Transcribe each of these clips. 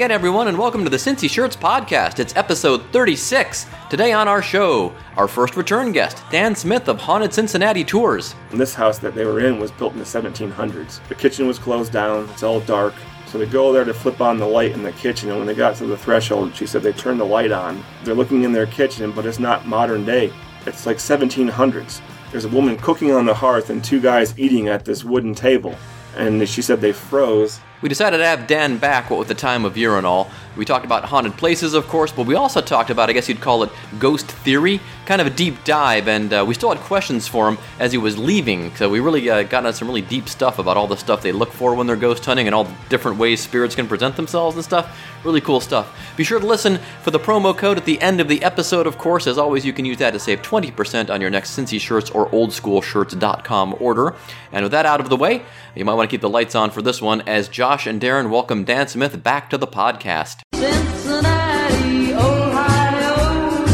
Again, everyone, and welcome to the Cincy Shirts podcast. It's episode 36. Today on our show, our first return guest, Dan Smith of Haunted Cincinnati Tours. And this house that they were in was built in the 1700s. The kitchen was closed down, it's all dark. So they go there to flip on the light in the kitchen, and when they got to the threshold, she said they turned the light on. They're looking in their kitchen, but it's not modern day. It's like 1700s. There's a woman cooking on the hearth and two guys eating at this wooden table. And she said they froze. We decided to have Dan back, what with the time of year and all. We talked about haunted places, of course, but we also talked about, I guess you'd call it ghost theory, kind of a deep dive, and uh, we still had questions for him as he was leaving. So we really uh, got into some really deep stuff about all the stuff they look for when they're ghost hunting and all the different ways spirits can present themselves and stuff. Really cool stuff. Be sure to listen for the promo code at the end of the episode, of course. As always, you can use that to save 20% on your next Cincy Shirts or oldschoolshirts.com order. And with that out of the way, you might want to keep the lights on for this one as Josh and Darren welcome Dan Smith back to the podcast. Cincinnati, Ohio.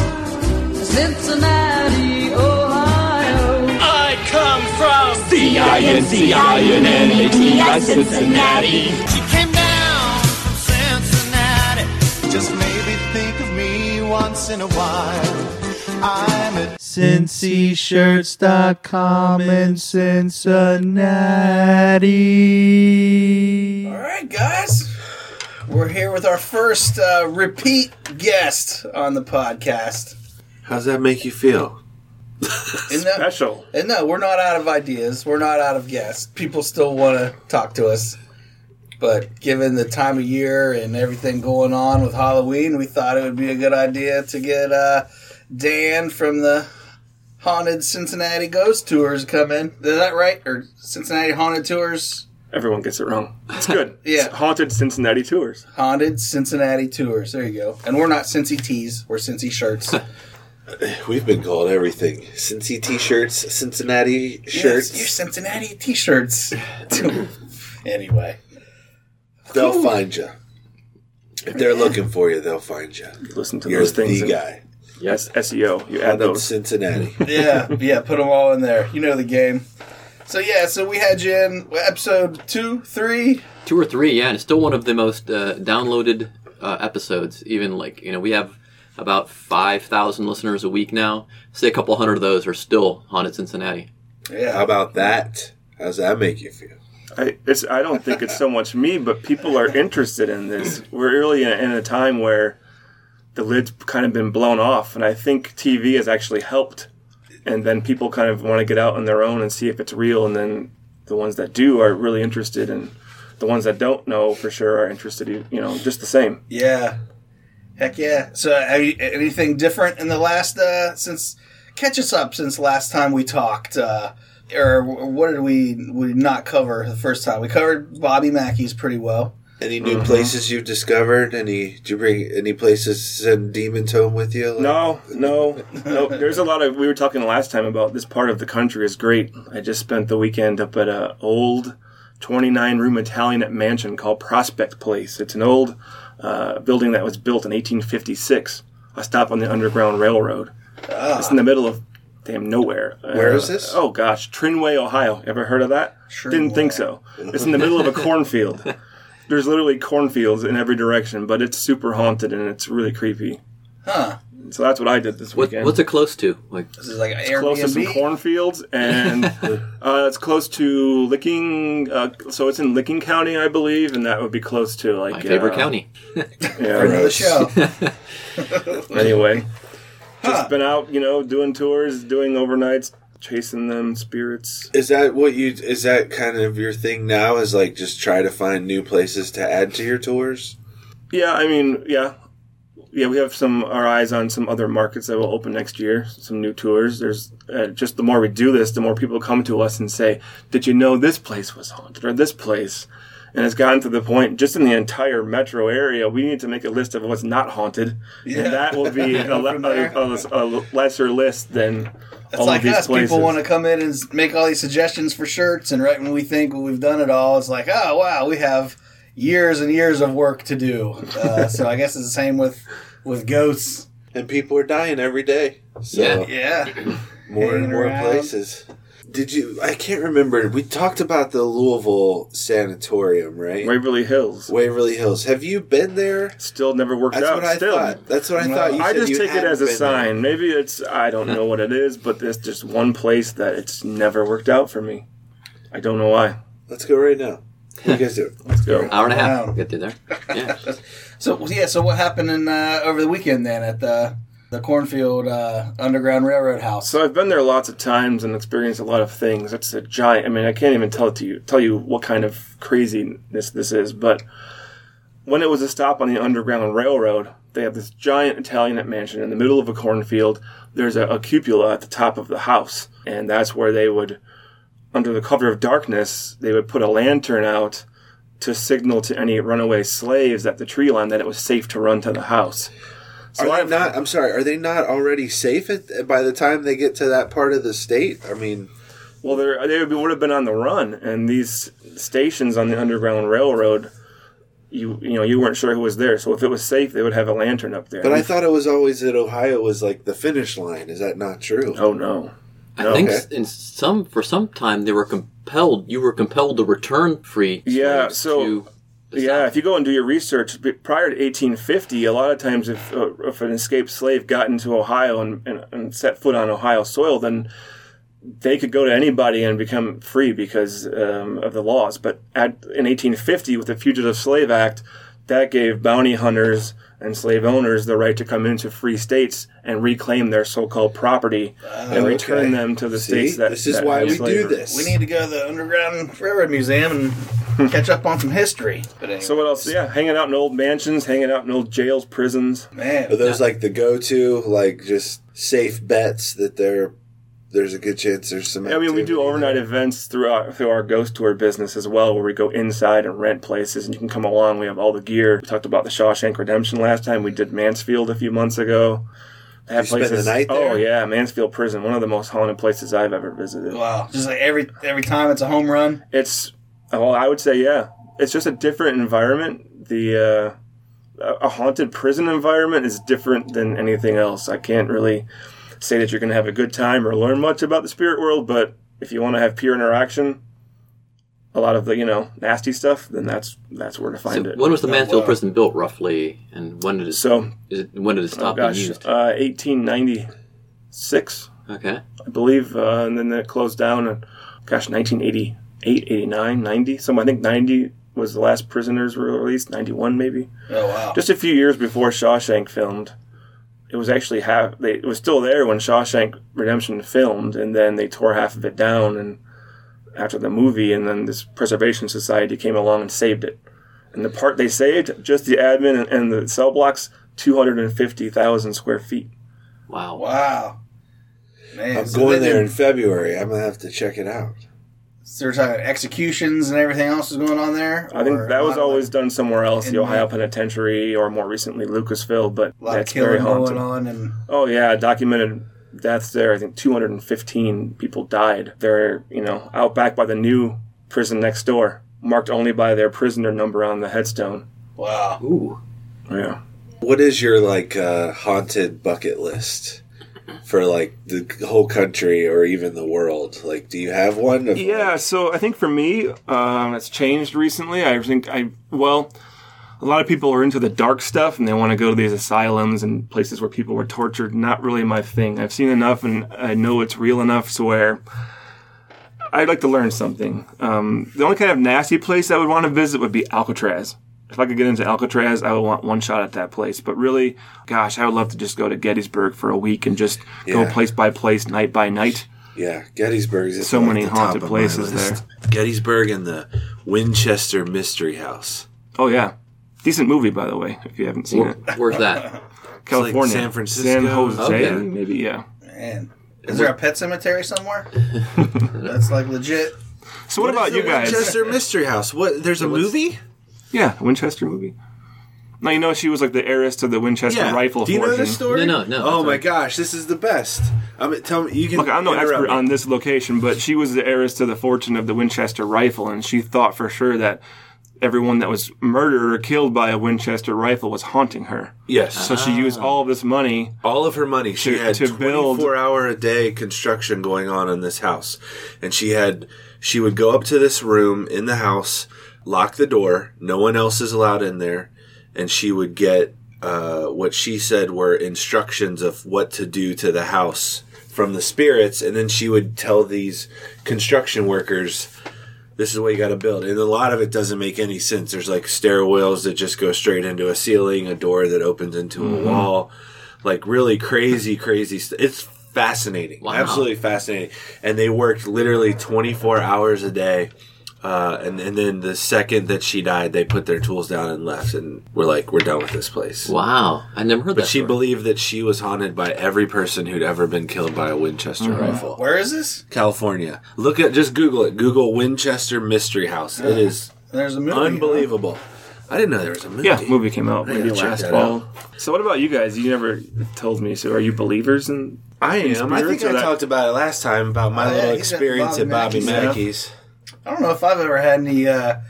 Cincinnati, Ohio. I come from C-I-N-C-I-N-N-A-T-I, Cincinnati. She came down from Cincinnati. Just maybe think of me once in a while. I'm at cincyshirts.com in Cincinnati. All right, guys. We're here with our first uh, repeat guest on the podcast. How's that make you feel? And no, Special. and no, we're not out of ideas. We're not out of guests. People still want to talk to us. But given the time of year and everything going on with Halloween, we thought it would be a good idea to get uh, Dan from the Haunted Cincinnati Ghost Tours to come in. Is that right? Or Cincinnati Haunted Tours? Everyone gets it wrong. It's good. Yeah. It's haunted Cincinnati tours. Haunted Cincinnati Tours. There you go. And we're not Cincy tees. We're Cincy shirts. We've been called everything. Cincy t-shirts, Cincinnati Yes, shirts. your Cincinnati t-shirts. anyway, they'll Cool. find you. If they're looking for you, they'll find you. Listen to You're those things. the and- guy. Yes, SEO. You add Out of those. Cincinnati. yeah, yeah, put them all in there. You know the game. So yeah, so we had you in episode two, three, two or three, yeah, and it's still one of the most uh, downloaded uh, episodes. Even like you know, we have about five thousand listeners a week now. Say a couple hundred of those are still haunted Cincinnati. Yeah, How about that? How's that make you feel? I, it's, I don't think it's so much me, but people are interested in this. We're really in a, in a time where the lid's kind of been blown off, and I think TV has actually helped. And then people kind of want to get out on their own and see if it's real, and then the ones that do are really interested, and the ones that don't know for sure are interested, you know, just the same. yeah, heck yeah. So you, anything different in the last uh since catch us up since last time we talked? uh or what did we we not cover the first time? We covered Bobby Mackey's pretty well. Any new places you've discovered? Any? Did you bring any places send demons home with you? Like- No, no, no. There's a lot of. We were talking last time about this part of the country is great. I just spent the weekend up at a old 29 room Italianate mansion called Prospect Place. It's an old uh, building that was built in 1856. A stop on the Underground Railroad. It's in the middle of damn nowhere. Where Uh, is this? Oh gosh, Trinway, Ohio. Ever heard of that? Sure Didn't think so. It's in the middle of a cornfield. There's literally cornfields in every direction, but it's super haunted and it's really creepy. Huh. So that's what I did this What, weekend. what's it close to? Like This is like an close to some cornfields, and uh, it's close to Licking. Uh, so it's in Licking County, I believe, and that would be close to like my favorite uh, county. Yeah. Friend of the show. Anyway, just been out, you know, doing tours, doing overnights, chasing them spirits. Is that what you? Is that kind of your thing now? Is like just try to find new places to add to your tours? Yeah, I mean, yeah. Yeah, we have some our eyes on some other markets that will open next year. Some new tours. There's uh, just the more we do this, the more people come to us and say, "Did you know this place was haunted or this place?" And it's gotten to the point, just in the entire metro area, we need to make a list of what's not haunted, Yeah. and that will be a, le- From there. a, a, a lesser list than It's all like of us. places. People want to come in and make all these suggestions for shirts, and right when we think we've done it all, it's like, oh wow, we have years and years of work to do. Uh, so I guess it's the same with with ghosts. And people are dying every day. So Yeah. Yeah, more and more around. places. Did you? I can't remember. We talked about the Louisville sanatorium, right? Waverly Hills. Waverly Hills. Have you been there? Still never worked That's out. what I Still. thought. That's what I No, thought. You I said just you take it as a been there. sign. Maybe it's I don't know what it is, but there's just one place that it's never worked out for me. I don't know why. Let's go right now. What you guys do? Let's go. Hour and a half. Wow. Get through there. Yeah. So yeah, so what happened in uh, over the weekend then at the the cornfield uh, underground railroad house? So I've been there lots of times and experienced a lot of things. It's a giant. I mean, I can't even tell it to you. Tell you what kind of craziness this is. But when it was a stop on the Underground Railroad, they have this giant Italianate mansion in the middle of a cornfield. There's a, a cupola at the top of the house, and that's where they would, under the cover of darkness, they would put a lantern out to signal to any runaway slaves at the tree line that it was safe to run to the house. So Are I've they not? I'm sorry. Are they not already safe at, by the time they get to that part of the state? I mean, Well, they're, they would, would have been on the run, and these stations on the Underground Railroad, you you know, you weren't sure who was there. So if it was safe, they would have a lantern up there. but I thought it was always that Ohio was like the finish line. Is that not true? oh no, I No. think Okay. s- in some for some time they were compelled. You were compelled to return free. Yeah, so- to the yeah. South. If you go and do your research, prior to 1850, a lot of times if uh, if an escaped slave got into Ohio and, and, and set foot on Ohio soil, then they could go to anybody and become free because um, of the laws. But at, in 1850, with the Fugitive Slave Act, that gave bounty hunters and slave owners the right to come into free states and reclaim their so-called property and okay. return them to the See? states that this is that why had we do this. we need to go to the underground railroad museum and hmm. catch up on some history. But anyway, So what else? Yeah, hanging out in old mansions, hanging out in old jails, prisons. man, Are those like the go-to, like just safe bets that there, there's a good chance there's some. I mean, we do overnight there? events throughout through our ghost tour business as well, where we go inside and rent places, and you can come along. We have all the gear. We talked about the Shawshank Redemption last time. We did Mansfield a few months ago. They have You spent the night Oh yeah, Mansfield Prison, one of the most haunted places I've ever visited. wow, just like every every time it's a home run. It's well, I would say yeah. It's just a different environment. The uh, a a haunted prison environment is different than anything else. I can't really say that you're going to have a good time or learn much about the spirit world, but if you want to have peer interaction, a lot of the you know nasty stuff, then that's that's where to So find it. when was the Mansfield wow. prison built roughly, and when did it? So, is it when did it oh stop being gosh, used? uh, 1896, okay. I believe, uh, and then it closed down. And gosh, 1988, 89, 90. Some I think 90 was the last prisoners were released. 91 maybe. Oh wow, just a few years before Shawshank filmed. It was actually half. They, it was still there when Shawshank Redemption filmed, and then they tore half of it down. And after the movie, and then this preservation society came along and saved it. And the part they saved, just the admin and, and the cell blocks, two hundred and fifty thousand square feet. Wow. wow. Man, I'm so going there in February. I'm gonna have to check it out. So they're executions and everything else is going on there. I think that was lot of, always done somewhere else, the Ohio Penitentiary, or more recently Lucasville. But a lot that's of very killing haunted. going on, and Oh yeah, documented deaths there. I think 215 people died. They're you know out back by the new prison next door, marked only by their prisoner number on the headstone. wow. Ooh. Yeah. What is your like uh, haunted bucket list for like the whole country or even the world? Like, do you have one? Of, Yeah. So I think for me, um, it's changed recently. I think I well. A lot of people are into the dark stuff and they want to go to these asylums and places where people were tortured. Not really my thing. I've seen enough and I know it's real enough to where I'd like to learn something. Um, the only kind of nasty place I would want to visit would be Alcatraz. If I could get into Alcatraz, I would want one shot at that place. But really, gosh, I would love to just go to Gettysburg for a week and just go place by place, night by night. yeah, Gettysburg is So like many the top haunted of places there. Gettysburg and the Winchester Mystery House. Oh yeah, decent movie by the way. If you haven't seen Where, it, where's that? California, San Francisco. San Jose, Okay. maybe yeah. Man, is there a pet cemetery somewhere? That's like legit. So what, about is you the guys? Winchester Mystery House. What? There's a movie. Yeah, Winchester movie. Now you know she was like the heiress to the Winchester rifle Do you know fortune. this story? No, no, no. Oh my gosh, this is the best. I mean, tell me. You can. Look, I'm no interrupt expert me. on this location, but she was the heiress to the fortune of the Winchester rifle, and she thought for sure that everyone that was murdered or killed by a Winchester rifle was haunting her. Yes. So she used ah. all of this money. all of her money. She To- had to build- 24 hour a day construction going on in this house. And she had, she would go up to this room in the house, lock the door. No one else is allowed in there. And she would get, uh, what she said were instructions of what to do to the house from the spirits. And then she would tell these construction workers, this is what you got to build. And a lot of it doesn't make any sense. There's like stairwells that just go straight into a ceiling, a door that opens into a wall, like really crazy, crazy. St- it's fascinating, Wow. absolutely fascinating. And they worked literally 24 hours a day. Uh, and, and then the second that she died, they put their tools down and left, and we're like, we're done with this place. Wow, I never heard But that. she story. believed that she was haunted by every person who'd ever been killed by a Winchester rifle. Where is this? California. Look at just Google it. Google Winchester Mystery House. It is There's a movie. unbelievable. I didn't know there was a movie. Yeah, movie came out maybe check last that fall. So what about you guys? You never told me. So are you believers in? I am. I think spirits or I that- talked about it last time about my Oh, yeah, little he's at experience at Bobby Bobby Mackey's, Mackey's. I don't know if I've ever had any uh,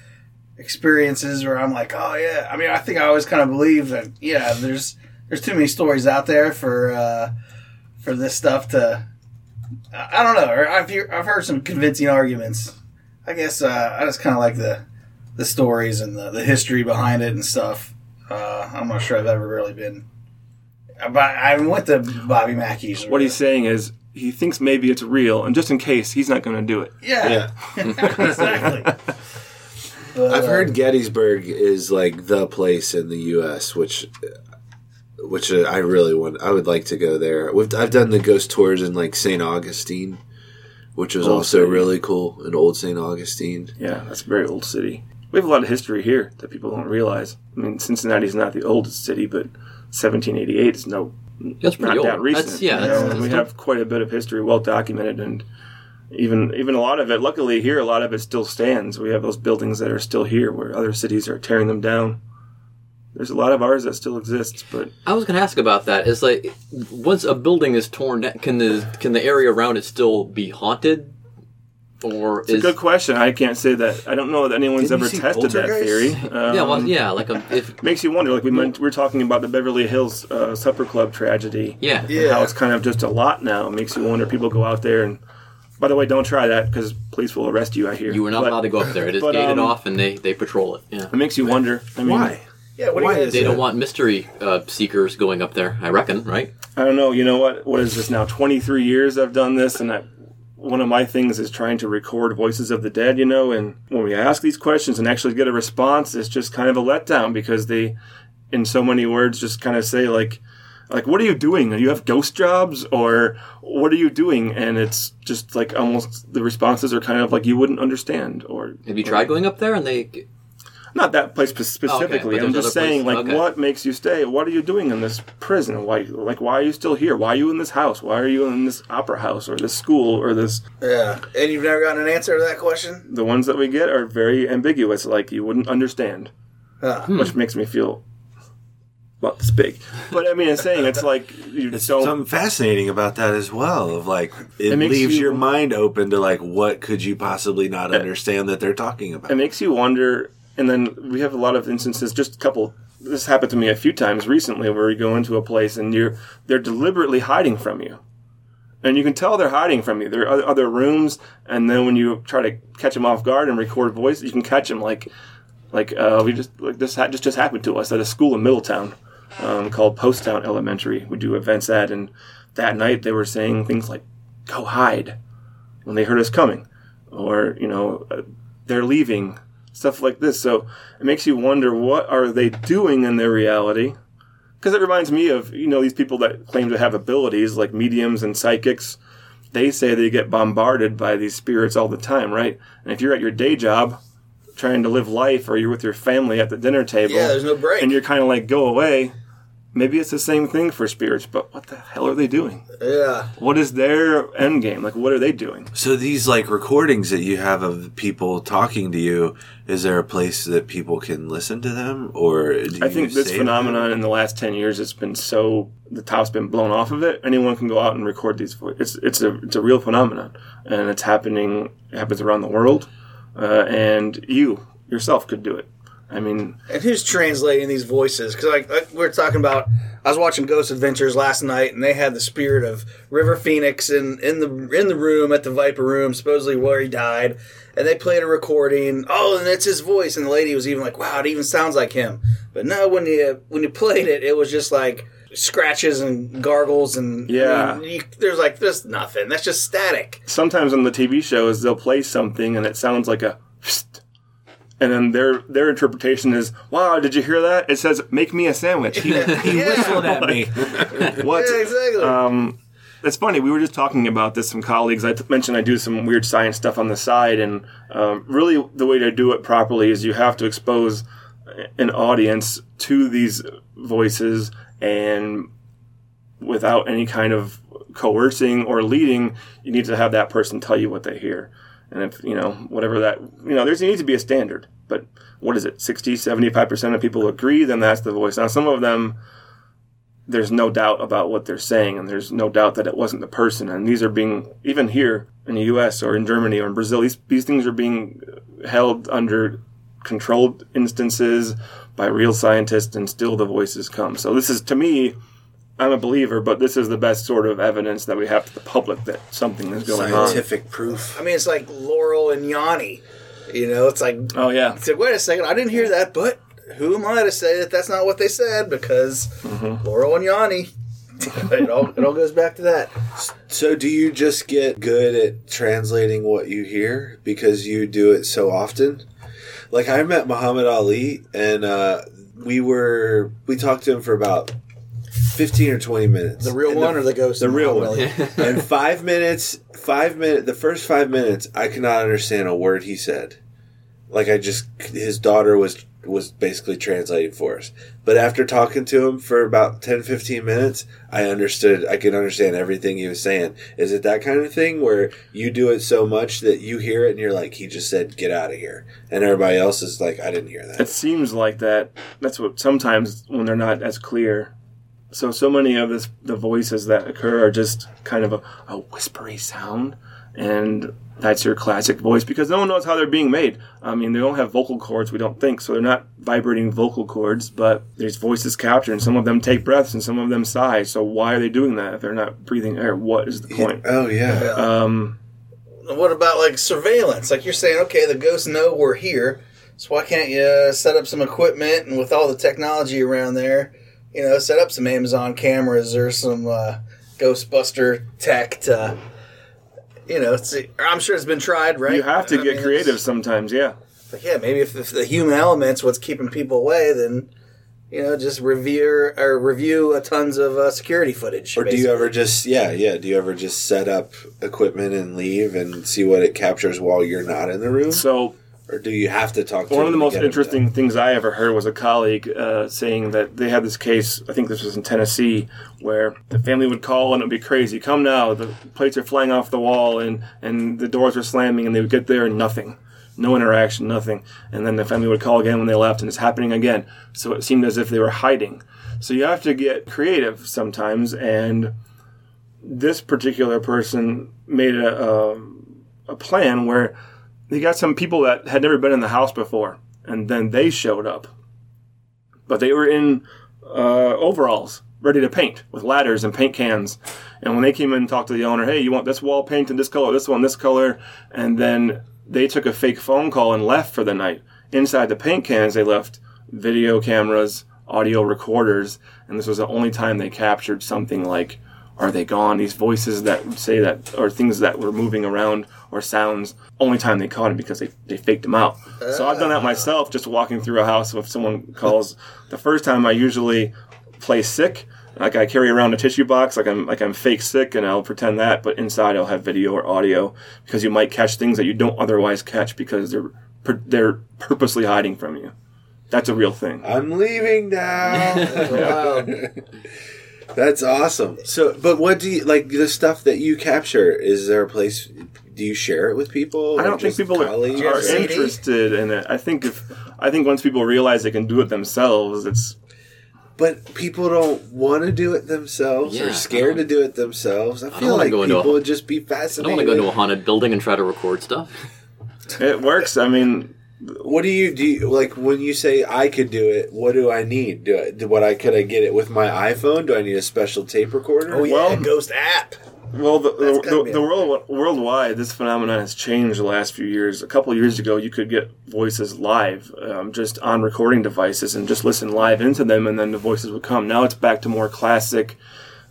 experiences where I'm like, oh yeah. I mean, I think I always kind of believe that yeah, there's there's too many stories out there for uh, for this stuff to. I don't know. I've I've heard some convincing arguments. I guess uh, I just kind of like the the stories and the, the history behind it and stuff. Uh, I'm not sure I've ever really been. But I went to Bobby Mackey's. What he's saying is he thinks maybe it's real, and just in case, he's not going to do it. yeah, Yeah. exactly. But, I've heard Gettysburg is like the place in the U.S., which which uh, I really want. I would like to go there. We've, I've done the ghost tours in like St. Augustine, which was Old also city. really cool. In old St. Augustine. Yeah, that's a very old city. We have a lot of history here that people don't realize. I mean, Cincinnati's not the oldest city, but 1788 is no That's pretty not old. that recent. That's, yeah, that's, know, that's we dope. have quite a bit of history, well documented, and even even a lot of it. Luckily, here a lot of it still stands. We have those buildings that are still here, where other cities are tearing them down. There's a lot of ours that still exists, but I was going to ask about that. Is like once a building is torn down, can the can the area around it still be haunted, or it's a good question. I can't say that. I don't know that anyone's ever tested that Poltergeist? theory. yeah, well, Um, yeah, like a, if makes you wonder. Like we meant, we were talking about the Beverly Hills uh, Supper Club tragedy. yeah, and how it's kind of just a lot now. It makes you wonder. People go out there and. By the way, don't try that because police will arrest you. I hear you were not But allowed to go up there. It is but, gated um, off, and they they patrol it. Yeah, It makes you wonder. I mean, Why? Yeah, what do Why is they it? don't want mystery uh, seekers going up there. I reckon, right? I don't know. You know what? What is this now? Twenty three years I've done this, and I, one of my things is trying to record voices of the dead. You know, and when we ask these questions and actually get a response, it's just kind of a letdown because they, in so many words, just kind of say like, like what are you doing? Do you have ghost jobs, or what are you doing? And it's just like almost the responses are kind of like you wouldn't understand, or Have you tried going up there? And they not that place specifically. but I'm just saying, places. like, Okay. what makes you stay? What are you doing in this prison? Why, like, why are you still here? Why are you in this house? Why are you in this opera house or this school or this? Yeah, and you've never gotten an answer to that question. The ones that we get are very ambiguous. Like you wouldn't understand, Huh. Hmm. which makes me feel. Well, it's big, but I mean, I'm saying it's like you It's don't. something fascinating about that as well. Of like, it, It leaves you- your mind open to like, what could you possibly not understand that they're talking about? it makes you wonder and then we have a lot of instances just a couple this happened to me a few times recently where you go into a place and you're they're deliberately hiding from you. And you can tell they're hiding from you. There are other- rooms and then when you try to catch them off guard and record voice you can catch them like like uh, we just like this ha- just just happened to us at a school in middletown um, called Poasttown elementary. We do events at and that night they were saying things like go hide when they heard us coming. Or you know uh, they're leaving stuff like this. So it makes you wonder what are they doing in their reality? Because it reminds me of you know these people that claim to have abilities like mediums and psychics. They say they get bombarded by these spirits all the time right? And if you're at your day job trying to live life or you're with your family at the dinner table Yeah, there's no break. and you're kind of like go away maybe it's the same thing for spirits, but what the hell are they doing? Yeah. What is their end game? Like, what are they doing? So these like recordings that you have of people talking to you, is there a place that people can listen to them, or do I think you this save phenomenon in the last ten years, it's been so the top's been blown off of it. Anyone can go out and record these. vo- It's it's a it's a real phenomenon, and it's happening. It happens around the world, uh, and you yourself could do it. I mean, And who's translating these voices? Because like, like we're talking about, I was watching Ghost Adventures last night, and they had the spirit of River Phoenix in in the in the room at the Viper Room, supposedly where he died. And they played a recording. Oh, and it's his voice. And the lady was even like, "Wow, it even sounds like him." But no, when you when you played it, it was just like scratches and gargles and Yeah. I mean, you, there's like there's nothing. That's just static. sometimes on the TV shows they'll play something and it sounds like a. psst. And then their their interpretation is, "Wow, did you hear that? It says, make me a sandwich." He, he whistled at me. what? Yeah, exactly. Um, it's funny. We were just talking about this. Some colleagues. I t- mentioned I do some weird science stuff on the side, and um, really the way to do it properly is you have to expose an audience to these voices, and without any kind of coercing or leading, you need to have that person tell you what they hear. And if, you know, whatever that, you know, there's needs to be a standard. But what is it, 60, 75% of people agree, then that's the voice. Now, some of them, there's no doubt about what they're saying, and there's no doubt that it wasn't the person. And these are being, even here in the US or in Germany or in Brazil, these, these things are being held under controlled instances by real scientists, and still the voices come. So this is, to me, I'm a believer, but this is the best sort of evidence that we have to the public that something is going on. scientific proof? I mean, it's like Laurel and Yanni. You know, it's like Oh yeah, I said, wait a second, I didn't hear that, but who am I to say that that's not what they said? Because Laurel and Yanni, it all it all goes back to that. So do you just get good at translating what you hear because you do it so often? Like I met Muhammad Ali and uh, we were we talked to him for about fifteen or twenty minutes. The real And one or the ghost? the real oh, one. Ali? and five minutes, five minute, the first five minutes, I could not understand a word he said. Like I just, his daughter was was basically translating for us. But after talking to him for about 10, 15 minutes, I understood. I could understand everything he was saying. Is it that kind of thing where you do it so much that you hear it and you're like, he just said, "Get out of here," and everybody else is like, "I didn't hear that. it seems like that. That's what sometimes when they're not as clear. So so many of this, the voices that occur are just kind of a, a whispery sound, and that's your classic voice because no one knows how they're being made. I mean, they don't have vocal cords. We don't think so. They're not vibrating vocal cords, but there's voices captured, and some of them take breaths, and some of them sigh. So why are they doing that if they're not breathing air? What is the point? Oh yeah. Um, what about like surveillance? Like you're saying, okay, the ghosts know we're here, so why can't you set up some equipment and with all the technology around there, you know, set up some Amazon cameras or some uh, Ghostbuster tech to, you know, see, I'm sure it's been tried, right? you have to I get mean, creative it's- sometimes. Yeah. But yeah, maybe if, if the human element's what's keeping people away, then you know, just review or review a tons of uh, security footage. Or do you ever just yeah yeah? Do you ever just set up equipment and leave and see what it captures while you're not in the room? So Or do you have to talk to One of the most interesting things I ever heard was a colleague uh, saying that they had this case. I think this was in Tennessee, where the family would call and it would be crazy. Come now, the plates are flying off the wall and and the doors are slamming, and they would get there and nothing, no interaction, nothing. And then the family would call again when they left, and it's happening again. So it seemed as if they were hiding. So you have to get creative sometimes, and this particular person made a, a, a plan where they got some people that had never been in the house before, and then they showed up. But they were in uh, overalls, ready to paint with ladders and paint cans. And when they came in and talked to the owner, hey, you want this wall painted this color, this one, this color, and then they took a fake phone call and left for the night. Inside the paint cans, they left video cameras, audio recorders, and this was the only time they captured something like are they gone? These voices that say that, or things that were moving around, or sounds. Only time they caught him because they, they faked him out. So I've done that ah. myself, just walking through a house. If someone calls, the first time I usually play sick, like I carry around a tissue box, like I'm like I'm fake sick, and I'll pretend that, but inside I'll have video or audio because you might catch things that you don't otherwise catch because they're they're purposely hiding from you. That's a real thing. I'm leaving now. Wow. That's awesome. So, but what do you like the stuff that you capture? Is there a place? Do you share it with people? I don't think people are, colleagues? are interested in it. I think if I think once people realize they can do it themselves, it's But people don't want to do it themselves Yeah, or scared to do it themselves. I feel wanna like people a- would just be fascinated. I don't want to go into a haunted building and try to record stuff. it works. I mean, What do you do? You, like when you say I could do it, what do I need? Do I, do what I could I get it with my iPhone? Do I need a special tape recorder? Oh yeah, Well- Ghost app. Well, the, the, the, the world worldwide, this phenomenon has changed the last few years. A couple of years ago, you could get voices live, um, just on recording devices, and just listen live into them, and then the voices would come. Now it's back to more classic,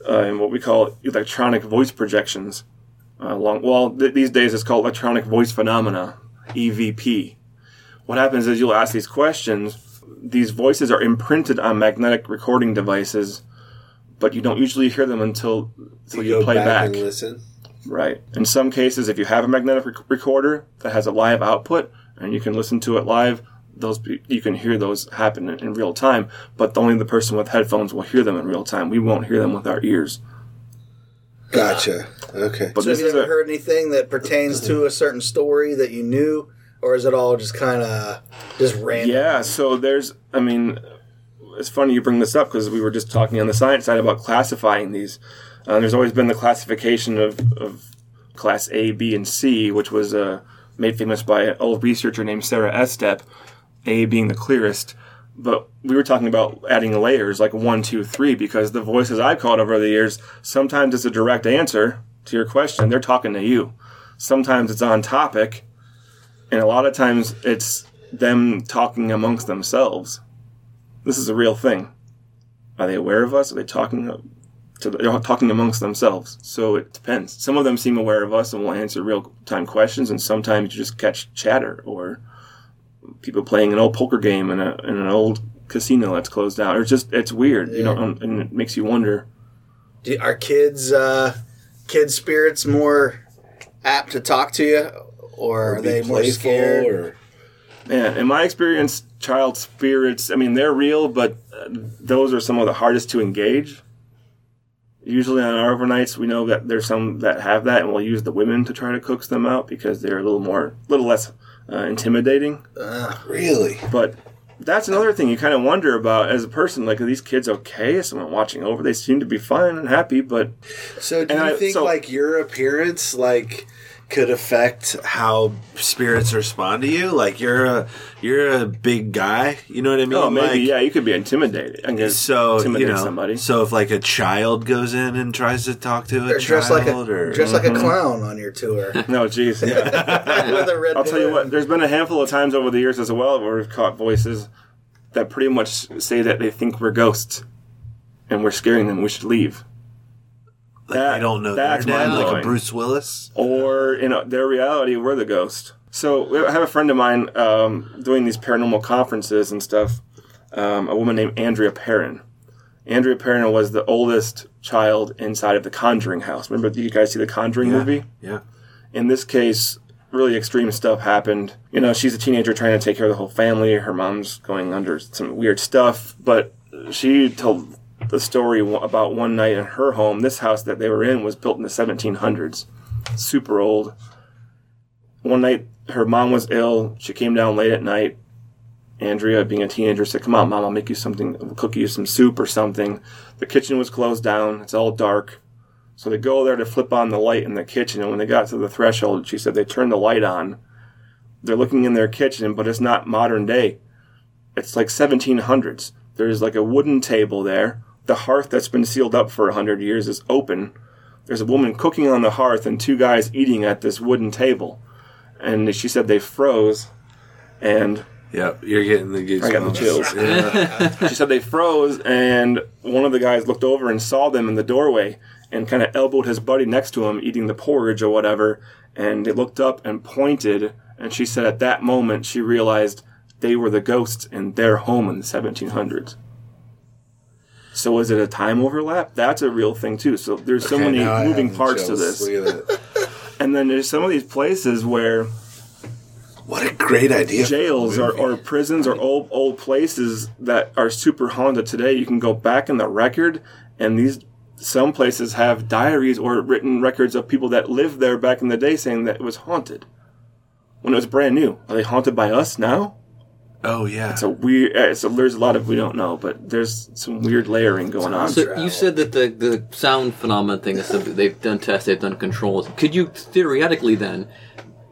uh, and what we call electronic voice projections. Uh, long, well, th- these days it's called electronic voice phenomena, EVP. What happens is you'll ask these questions. These voices are imprinted on magnetic recording devices, but you don't usually hear them until until you, go play back. and listen. Right. In some cases, if you have a magnetic rec- recorder that has a live output and you can listen to it live, those be- you can hear those happen in, in real time. But only the person with headphones will hear them in real time. We won't hear them with our ears. Gotcha. Okay. But So this have you ever a, heard anything that pertains to a certain story that you knew, or is it all just kind of just random? yeah. So there's, I mean, it's funny you bring this up because we were just talking on the science side about classifying these. Uh, there's always been the classification of, of class A, B, and C, which was uh, made famous by an old researcher named Sarah Estep, A being the clearest. But we were talking about adding layers like one, two, three, because the voices I've caught over the years, sometimes it's a direct answer to your question. They're talking to you. Sometimes it's on topic, and a lot of times it's them talking amongst themselves. This is a real thing. Are they aware of us? Are they talking to they're talking amongst themselves? So it depends. Some of them seem aware of us and will answer real time questions, and sometimes you just catch chatter or people playing an old poker game in, a, in an old casino that's closed down. Or it's just it's weird, you know, um, and it makes you wonder. Do, are kids, uh, kids spirits more apt to talk to you, or are Be they more playful scared? or Man, in my experience, child spirits, I mean, they're real, but uh, those are some of the hardest to engage. Usually on our overnights, we know that there's some that have that, and we'll use the women to try to coax them out because they're a little more, a little less uh, intimidating. really? But that's another thing you kind of wonder about as a person. Like, are these kids okay? Is someone watching over? They seem to be fine and happy, but So do you I- think so- like your appearance like could affect how spirits respond to you? Like you're a you're a big guy, you know what I mean? oh, maybe Like, yeah, you could be intimidated. I guess So intimidate you know, somebody. so if like a child goes in and tries to talk to a Or child, dressed like a or dressed like a mm-hmm. clown on your tour No, jeez. with a red. I'll tell you what. There's been a handful of times over the years as well where we've caught voices that pretty much say that they think we're ghosts, and we're scaring them. We should leave. Like that- they don't know their that's dad, like a mind-blowing. Bruce Willis. or in a, their reality, we're the ghost. So I have a friend of mine um, doing these paranormal conferences and stuff. Um, a woman named Andrea Perron. Andrea Perron was the oldest child inside of the Conjuring house. Remember, did you guys see the Conjuring movie? Yeah. in this case, really extreme stuff happened. You know, she's a teenager trying to take care of the whole family. Her mom's going under some weird stuff, but she told the story about one night in her home. This house that they were in was built in the 1700s, super old. One night, her mom was ill. She came down late at night. Andrea, being a teenager, said, "Come on, mom, I'll make you something. I'll cook you some soup or something." The kitchen was closed down. It's all dark. So they go there to flip on the light in the kitchen, and when they got to the threshold, she said they turned the light on. They're looking in their kitchen, but it's not modern day. It's like 1700s. There's like a wooden table there. The hearth that's been sealed up for a 100 years is open. There's a woman cooking on the hearth and two guys eating at this wooden table. And she said they froze, and Yep, you're getting the goosebumps. I got the chills. Yeah. she said they froze, and one of the guys looked over and saw them in the doorway and kind of elbowed his buddy next to him eating the porridge or whatever. And they looked up and pointed, and she said at that moment she realized they were the ghosts in their home in the 1700s. So is it a time overlap? That's a real thing too. So there's so many moving parts to this. Look at that. And then there's some of these places where What a great idea! jails or, or prisons or old old places that are super haunted today. You can go back in the record, and these some places have diaries or written records of people that lived there back in the day saying that it was haunted when it was brand new. Are they haunted by us now? Oh yeah. It's a weird. uh, So there's a lot of we don't know, but there's some weird layering going on. So you said that the, the sound phenomenon thing is something they've done tests, they've done controls. Could you theoretically then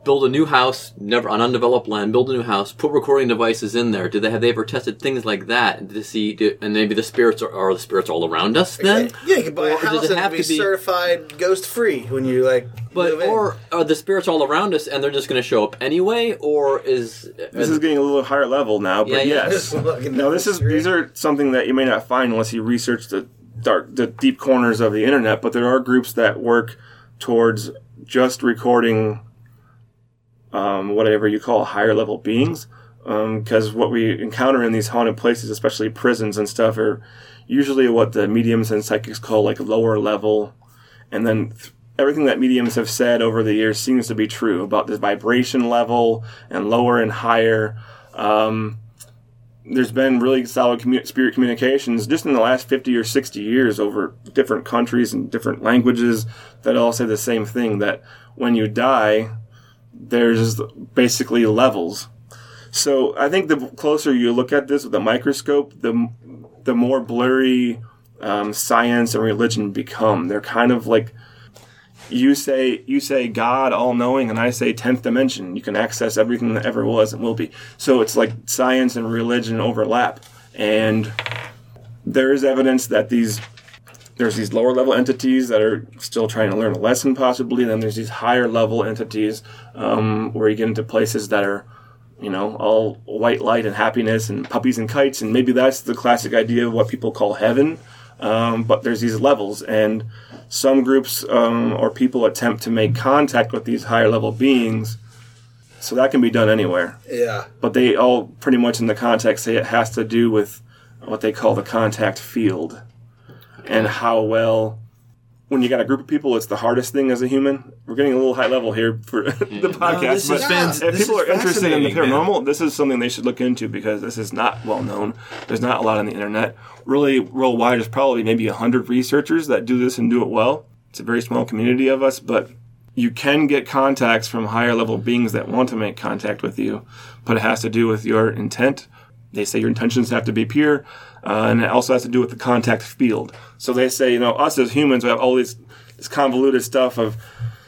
build a new house, never on undeveloped land, build a new house, put recording devices in there? Did they have they ever tested things like that to see? Do, and maybe the spirits are, are the spirits all around us then? Yeah, you can buy a Or does house and have be, to be- certified ghost free when you like. But move in. or are the spirits all around us and they're just going to show up anyway, or is This is getting a little higher level now, but Yeah, yeah. yes. Fucking No, this is these are something that you may not find unless you research the dark, the deep corners of the internet. But there are groups that work towards just recording um, whatever you call higher level beings, because what we encounter in these haunted places, especially prisons and stuff, are usually what the mediums and psychics call like lower level, and then. th- Everything that mediums have said over the years seems to be true about the vibration level and lower and higher. Um, there's been really solid commu- spirit communications just in the last 50 or 60 years over different countries and different languages that all say the same thing that when you die, there's basically levels. So I think the closer you look at this with a microscope, the, the more blurry um, science and religion become. They're kind of like you say you say God all knowing and I say 10th dimension. You can access everything that ever was and will be. So it's like science and religion overlap. And there is evidence that these there's these lower level entities that are still trying to learn a lesson possibly. Then there's these higher level entities um, where you get into places that are you know, all white light and happiness and puppies and kites, and maybe that's the classic idea of what people call heaven. Um, but there's these levels, and some groups um, or people attempt to make contact with these higher level beings. So that can be done anywhere. yeah, But they all pretty much in the context say it has to do with what they call the contact field and how well. When you got a group of people, it's the hardest thing as a human. We're getting a little high level here for the podcast, this but is fan- if people are interested in the fascinating, man. paranormal, this is something they should look into because this is not well known. There's not a lot on the internet. Really, worldwide, there's probably maybe a hundred researchers that do this and do it well. It's a very small community of us, but you can get contacts from higher level beings that want to make contact with you, but it has to do with your intent. They say your intentions have to be pure, uh, and it also has to do with the contact field. So they say, you know, us as humans, we have all these this convoluted stuff of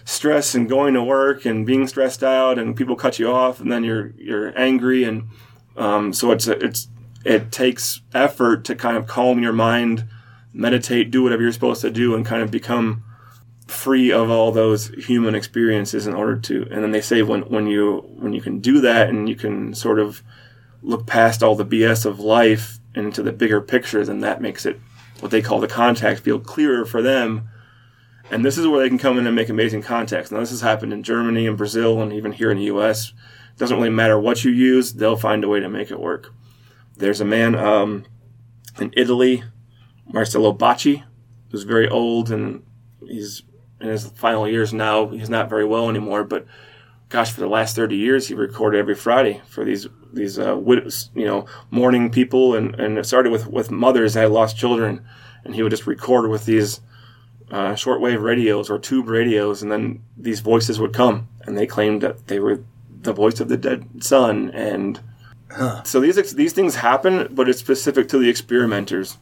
stress and going to work and being stressed out, and people cut you off, and then you're you're angry, and um, so it's it's it takes effort to kind of calm your mind, meditate, do whatever you're supposed to do, and kind of become free of all those human experiences in order to and then they say when when you when you can do that and you can sort of look past all the BS of life into the bigger picture then that makes it what they call the contact field clearer for them. And this is where they can come in and make amazing contacts. Now this has happened in Germany and Brazil and even here in the US it doesn't really matter what you use they'll find a way to make it work. There's a man um, in Italy Marcello Bacci who's very old and he's in his final years now. He's not very well anymore, but gosh, for the last thirty years, he recorded every Friday for these these uh, widows, you know, mourning people, and and it started with with mothers that had lost children, and he would just record with these uh, shortwave radios or tube radios, and then these voices would come, and they claimed that they were the voice of the dead son, and so these these things happen, but it's specific to the experimenters.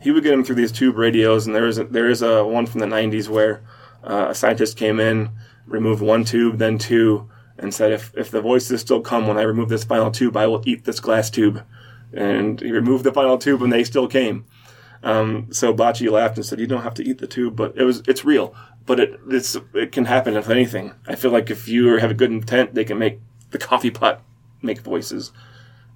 He would get them through these tube radios, and there is a, there is a one from the '90s where uh, a scientist came in, removed one tube, then two, and said, "If if the voices still come when I remove this final tube, I will eat this glass tube." And he removed the final tube, and they still came. Um, so Bacci laughed and said, "You don't have to eat the tube, but it was it's real. But it it's it can happen if anything. I feel like if you have a good intent, they can make the coffee pot make voices."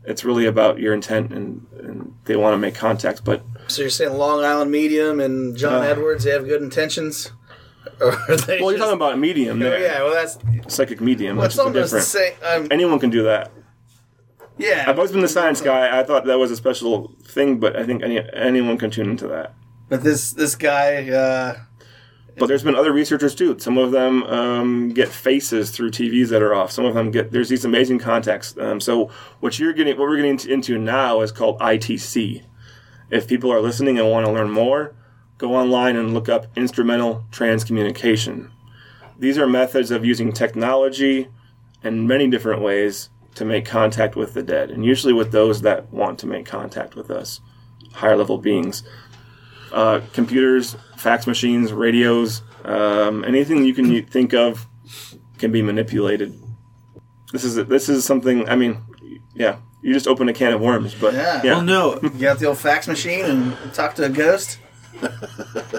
It's really about your intent, and, and they want to make contact, but so you're saying Long Island Medium and John Uh, Edwards they have good intentions, or are they? Well, you're talking about a medium there. Yeah, well, that's Psychic medium, well, which is different. same. Um, Anyone can do that. yeah, I've always been the science guy. I thought that was a special thing, but I think any, anyone can tune into that. But this this guy, uh, But there's been other researchers too. Some of them um, get faces through TVs that are off. Some of them get there's these amazing contacts. Um, so what you're getting, what we're getting into now is called ITC. If people are listening and want to learn more, go online and look up instrumental transcommunication. These are methods of using technology in many different ways to make contact with the dead, and usually with those that want to make contact with us, higher level beings. Uh, computers, fax machines, radios, um, anything you can think of can be manipulated. This is this is something. I mean, yeah, you just open a can of worms, but Yeah. yeah. Well, no, You got the old fax machine and talk to a ghost.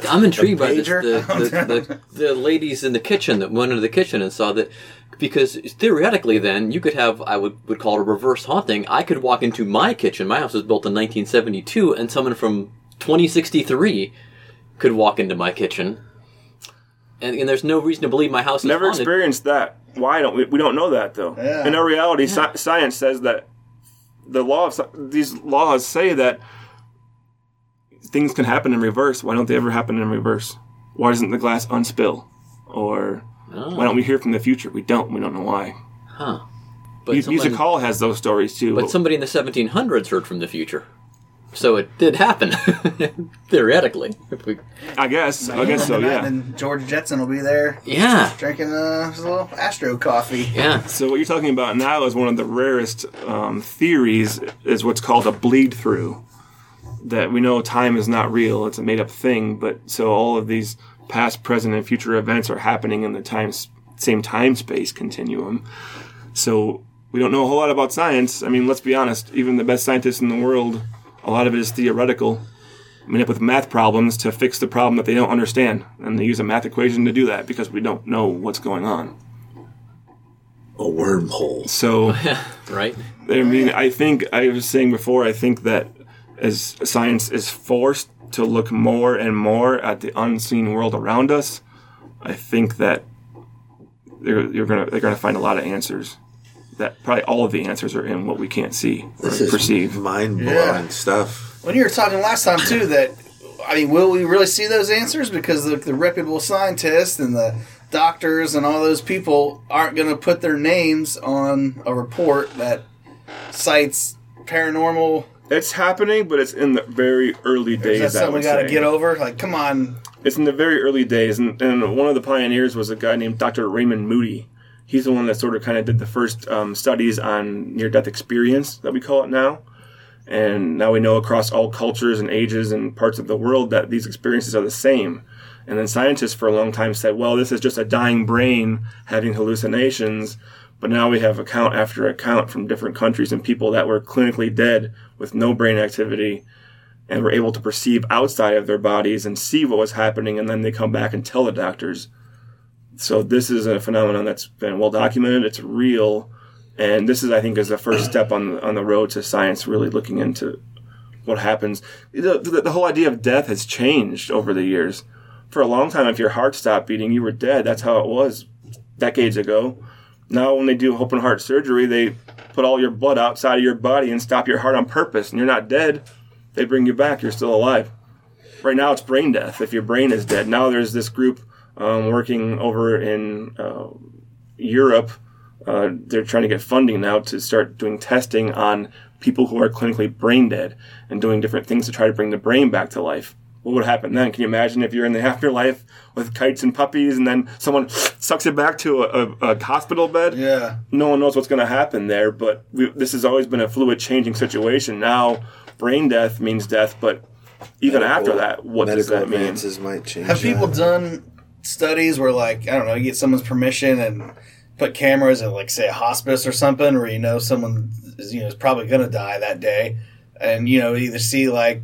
I'm intrigued by this, pager? the, the, the, the ladies in the kitchen that went into the kitchen and saw that because theoretically then you could have I would, would call it a reverse haunting. I could walk into my kitchen. My house was built in 1972 and someone from 2063 could walk into my kitchen. And, and there's no reason to believe my house is Never haunted. experienced that. Why don't we? We don't know that though. Yeah. In our reality, sci- science says that the law of these laws say that things can happen in reverse. Why don't they ever happen in reverse? Why doesn't the glass unspill? Or Oh, why don't we hear from the future? We don't. We don't know why. Huh. But, Mu- someone- Music Hall has those stories too. but somebody in the 1700s heard from the future. So it did happen, theoretically. If we, I guess. I guess so. Yeah. And George Jetson will be there yeah, drinking uh, his little Astro coffee. yeah. So what you're talking about now is one of the rarest um, theories is what's called a bleed through. That we know time is not real; it's a made up thing. But so all of these past, present, and future events are happening in the time same time space continuum. So we don't know a whole lot about science. I mean, let's be honest. Even the best scientists in the world, a lot of it is theoretical. I mean, up with math problems to fix the problem that they don't understand, and they use a math equation to do that because we don't know what's going on. a wormhole. So. Right? I mean, I think I was saying before. I think that as science is forced to look more and more at the unseen world around us, I think that they're you're gonna they're gonna find a lot of answers. That probably all of the answers are in what we can't see or This is perceive. mind blowing Yeah. stuff. When you were talking last time too, that I mean, will we really see those answers? Because the, the reputable scientists and the doctors and all those people aren't going to put their names on a report that cites paranormal. It's happening, but it's in the very early Is days. that something we got to get over? Like, come on, It's in the very early days, and, and one of the pioneers was a guy named Dr. Raymond Moody. He's the one that sort of kind of did the first um, studies on near death experience that we call it now. And now we know across all cultures and ages and parts of the world that these experiences are the same. And then scientists for a long time said, well, this is just a dying brain having hallucinations. But now we have account after account from different countries and people that were clinically dead with no brain activity and were able to perceive outside of their bodies and see what was happening, and then they come back and tell the doctors. So this is a phenomenon that's been well documented. It's real, and this is, I think, is the first step on on the road to science really looking into what happens. The, the, the whole idea of death has changed over the years. For a long time, if your heart stopped beating, you were dead. That's how it was decades ago. Now, when they do open heart surgery, they put all your blood outside of your body and stop your heart on purpose, and you're not dead they bring you back, you're still alive. Right now, it's brain death if your brain is dead. Now, there's this group um, working over in uh, Europe. Uh, they're trying to get funding now to start doing testing on people who are clinically brain dead and doing different things to try to bring the brain back to life. What would happen then? Can you imagine if you're in the afterlife with kites and puppies and then someone sucks it back to a, a, a hospital bed? yeah, no one knows what's going to happen there, but we, this has always been a fluid, changing situation. Now, brain death means death, but even Medical- after that, what does that mean? advances might change. have people that. done studies where, like, I don't know, you get someone's permission and put cameras at, like, say, a hospice or something, where you know someone is, you know, is probably going to die that day, and you know, either see like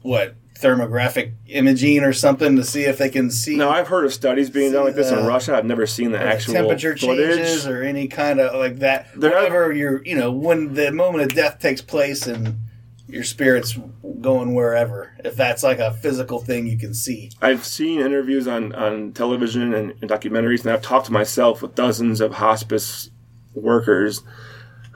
what thermographic imaging or something to see if they can see Now, I've heard of studies being done like this in Uh, Russia. I've never seen the actual temperature footage. changes or any kind of like that. They're not- you're, you know, when the moment of death takes place and your spirit's going wherever. If that's like a physical thing you can see. I've seen interviews on, on television and, and documentaries, and I've talked to myself with dozens of hospice workers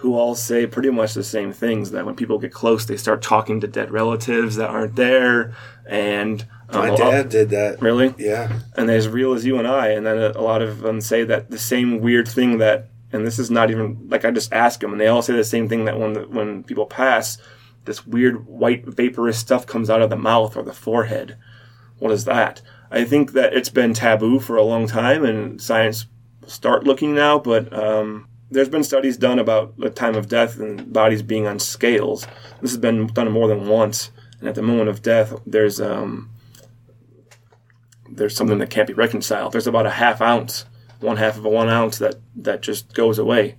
who all say pretty much the same things. That when people get close, they start talking to dead relatives that aren't there, and um, My lot- dad did that. really, Yeah. and they're as real as you and I. And then a, a lot of them say that the same weird thing that, and this is not even like I just ask them, and they all say the same thing that when when people pass, this weird white vaporous stuff comes out of the mouth or the forehead. What is that? I think that it's been taboo for a long time, and science will start looking now. But um, there's been studies done about the time of death and bodies being on scales. This has been done more than once, and at the moment of death, there's um, there's something that can't be reconciled. There's about a half ounce, one half of a one ounce that that just goes away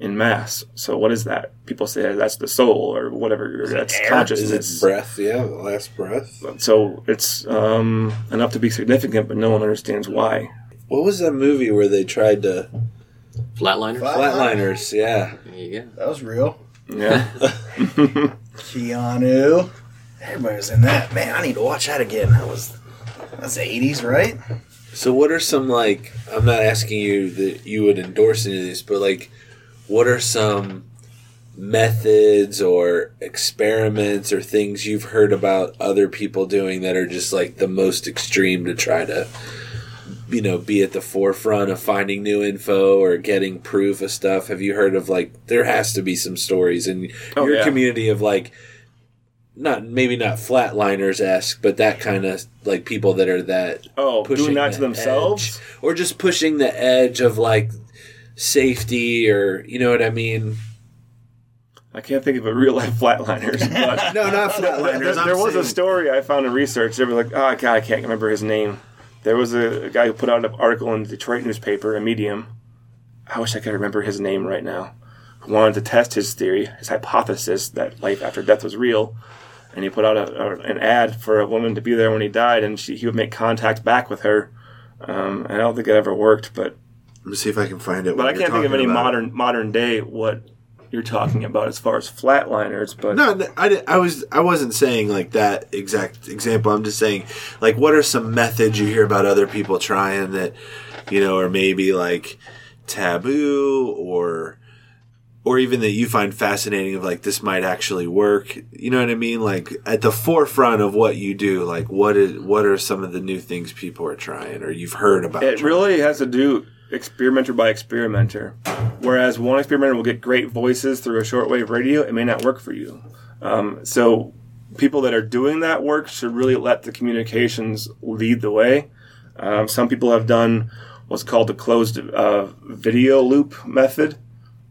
in mass. So what is that? People say that's the soul or whatever. or that's Is it consciousness. breath? Yeah, the last breath. So it's um, enough to be significant, but no one understands why. What was that movie where they tried to Flatliners. flatliners? Yeah. There you go. That was real. Yeah. Keanu. Everybody was in that. Man, I need to watch that again. That was that's the eighties, right? So what are some like? I'm not asking you that you would endorse any of these, but like, what are some methods or experiments or things you've heard about other people doing that are just like the most extreme to try to you know be at the forefront of finding new info or getting proof of stuff have you heard of like there has to be some stories in Oh, your yeah. community of like not maybe not flatliners esque but that kind of like people that are that Oh, doing that the to themselves? edge, or just pushing the edge of like safety or you know what I mean I can't think of a real life flatliners. But no not flatliners there, there was a story I found in research. They were like, oh god, I can't remember his name. There was a, a guy who put out an article in the Detroit newspaper, a Medium. I wish I could remember his name right now. Who wanted to test his theory, his hypothesis that life after death was real, and he put out a, a, an ad for a woman to be there when he died, and she, he would make contact back with her. Um, I don't think it ever worked, but let me see if I can find it but I can't think of any about modern modern day what you're talking about as far as flatliners. But No, I, I was I wasn't saying like that exact example. I'm just saying like what are some methods you hear about other people trying that you know are maybe like taboo or or even that you find fascinating of like this might actually work. You know what I mean? Like at the forefront of what you do, like what is what are some of the new things people are trying or you've heard about? It trying? really has to do experimenter by experimenter. Whereas one experimenter will get great voices through a shortwave radio, it may not work for you. Um, so people that are doing that work should really let the communications lead the way. Um, some people have done what's called the closed uh, video loop method.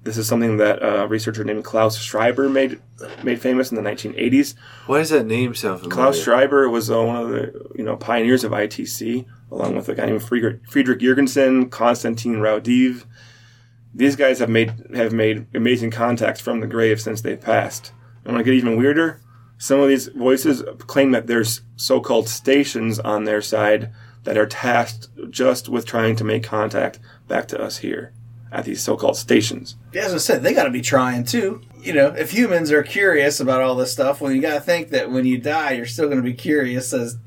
This is something that a researcher named Klaus Schreiber made made famous in the 1980s. Why does that name sound familiar? Klaus Schreiber was uh, one of the you know pioneers of ITC, along with a guy named Friedrich, Friedrich Jürgenson, Konstantin Raudive. These guys have made have made amazing contacts from the grave since they've passed. And when I get even weirder, some of these voices claim that there's so-called stations on their side that are tasked just with trying to make contact back to us here at these so-called stations. Yeah, as I said, they got to be trying too. You know, if humans are curious about all this stuff, well, you got to think that when you die, you're still going to be curious. As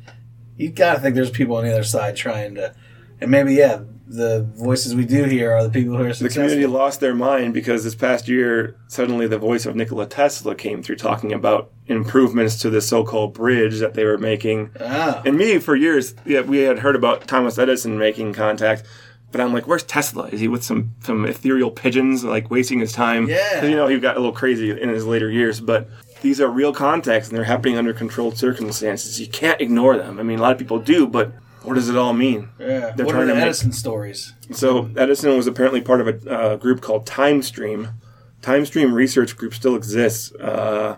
you got to think there's people on the other side trying to, and maybe yeah, the voices we do hear are the people who are The community lost their mind because this past year, suddenly the voice of Nikola Tesla came through talking about improvements to the so-called bridge that they were making. Ah. And me, for years, yeah, we had heard about Thomas Edison making contact, but I'm like, where's Tesla? Is he with some some ethereal pigeons, like wasting his time? Yeah. you know, he got a little crazy in his later years, but. These are real contacts and they're happening under controlled circumstances. You can't ignore them. I mean, a lot of people do, but what does it all mean? Yeah. They're what are the to make- Edison stories? So Edison was apparently part of a uh, group called TimeStream. TimeStream research group still exists, uh,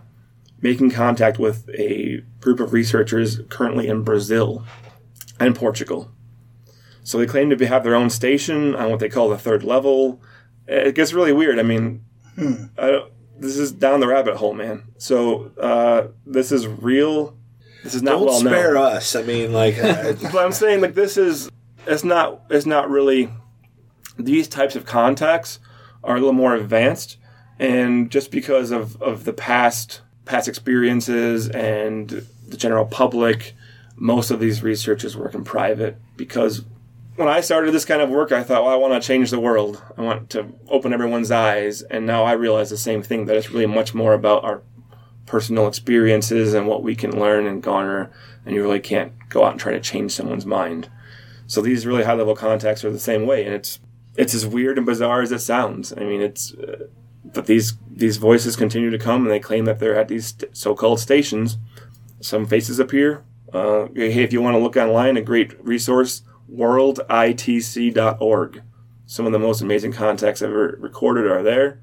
making contact with a group of researchers currently in Brazil and Portugal. So they claim to be, have their own station on what they call the third level. It gets really weird. I mean, I don't, this is down the rabbit hole, man. So uh, this is real. This is not Don't well known. spare us. I mean, like, uh, but I'm saying like this is it's not it's not really these types of contacts are a little more advanced and just because of, of the past past experiences and the general public most of these researchers work in private because when I started this kind of work, I thought, well, I want to change the world. I want to open everyone's eyes. And now I realize the same thing that it's really much more about our personal experiences and what we can learn and garner. And you really can't go out and try to change someone's mind. So these really high level contacts are the same way. And it's, it's as weird and bizarre as it sounds. I mean, it's, uh, but these, these voices continue to come and they claim that they're at these so called stations. Some faces appear. Uh, hey, if you want to look online, a great resource, worlditc.org. Some of the most amazing contacts ever recorded are there.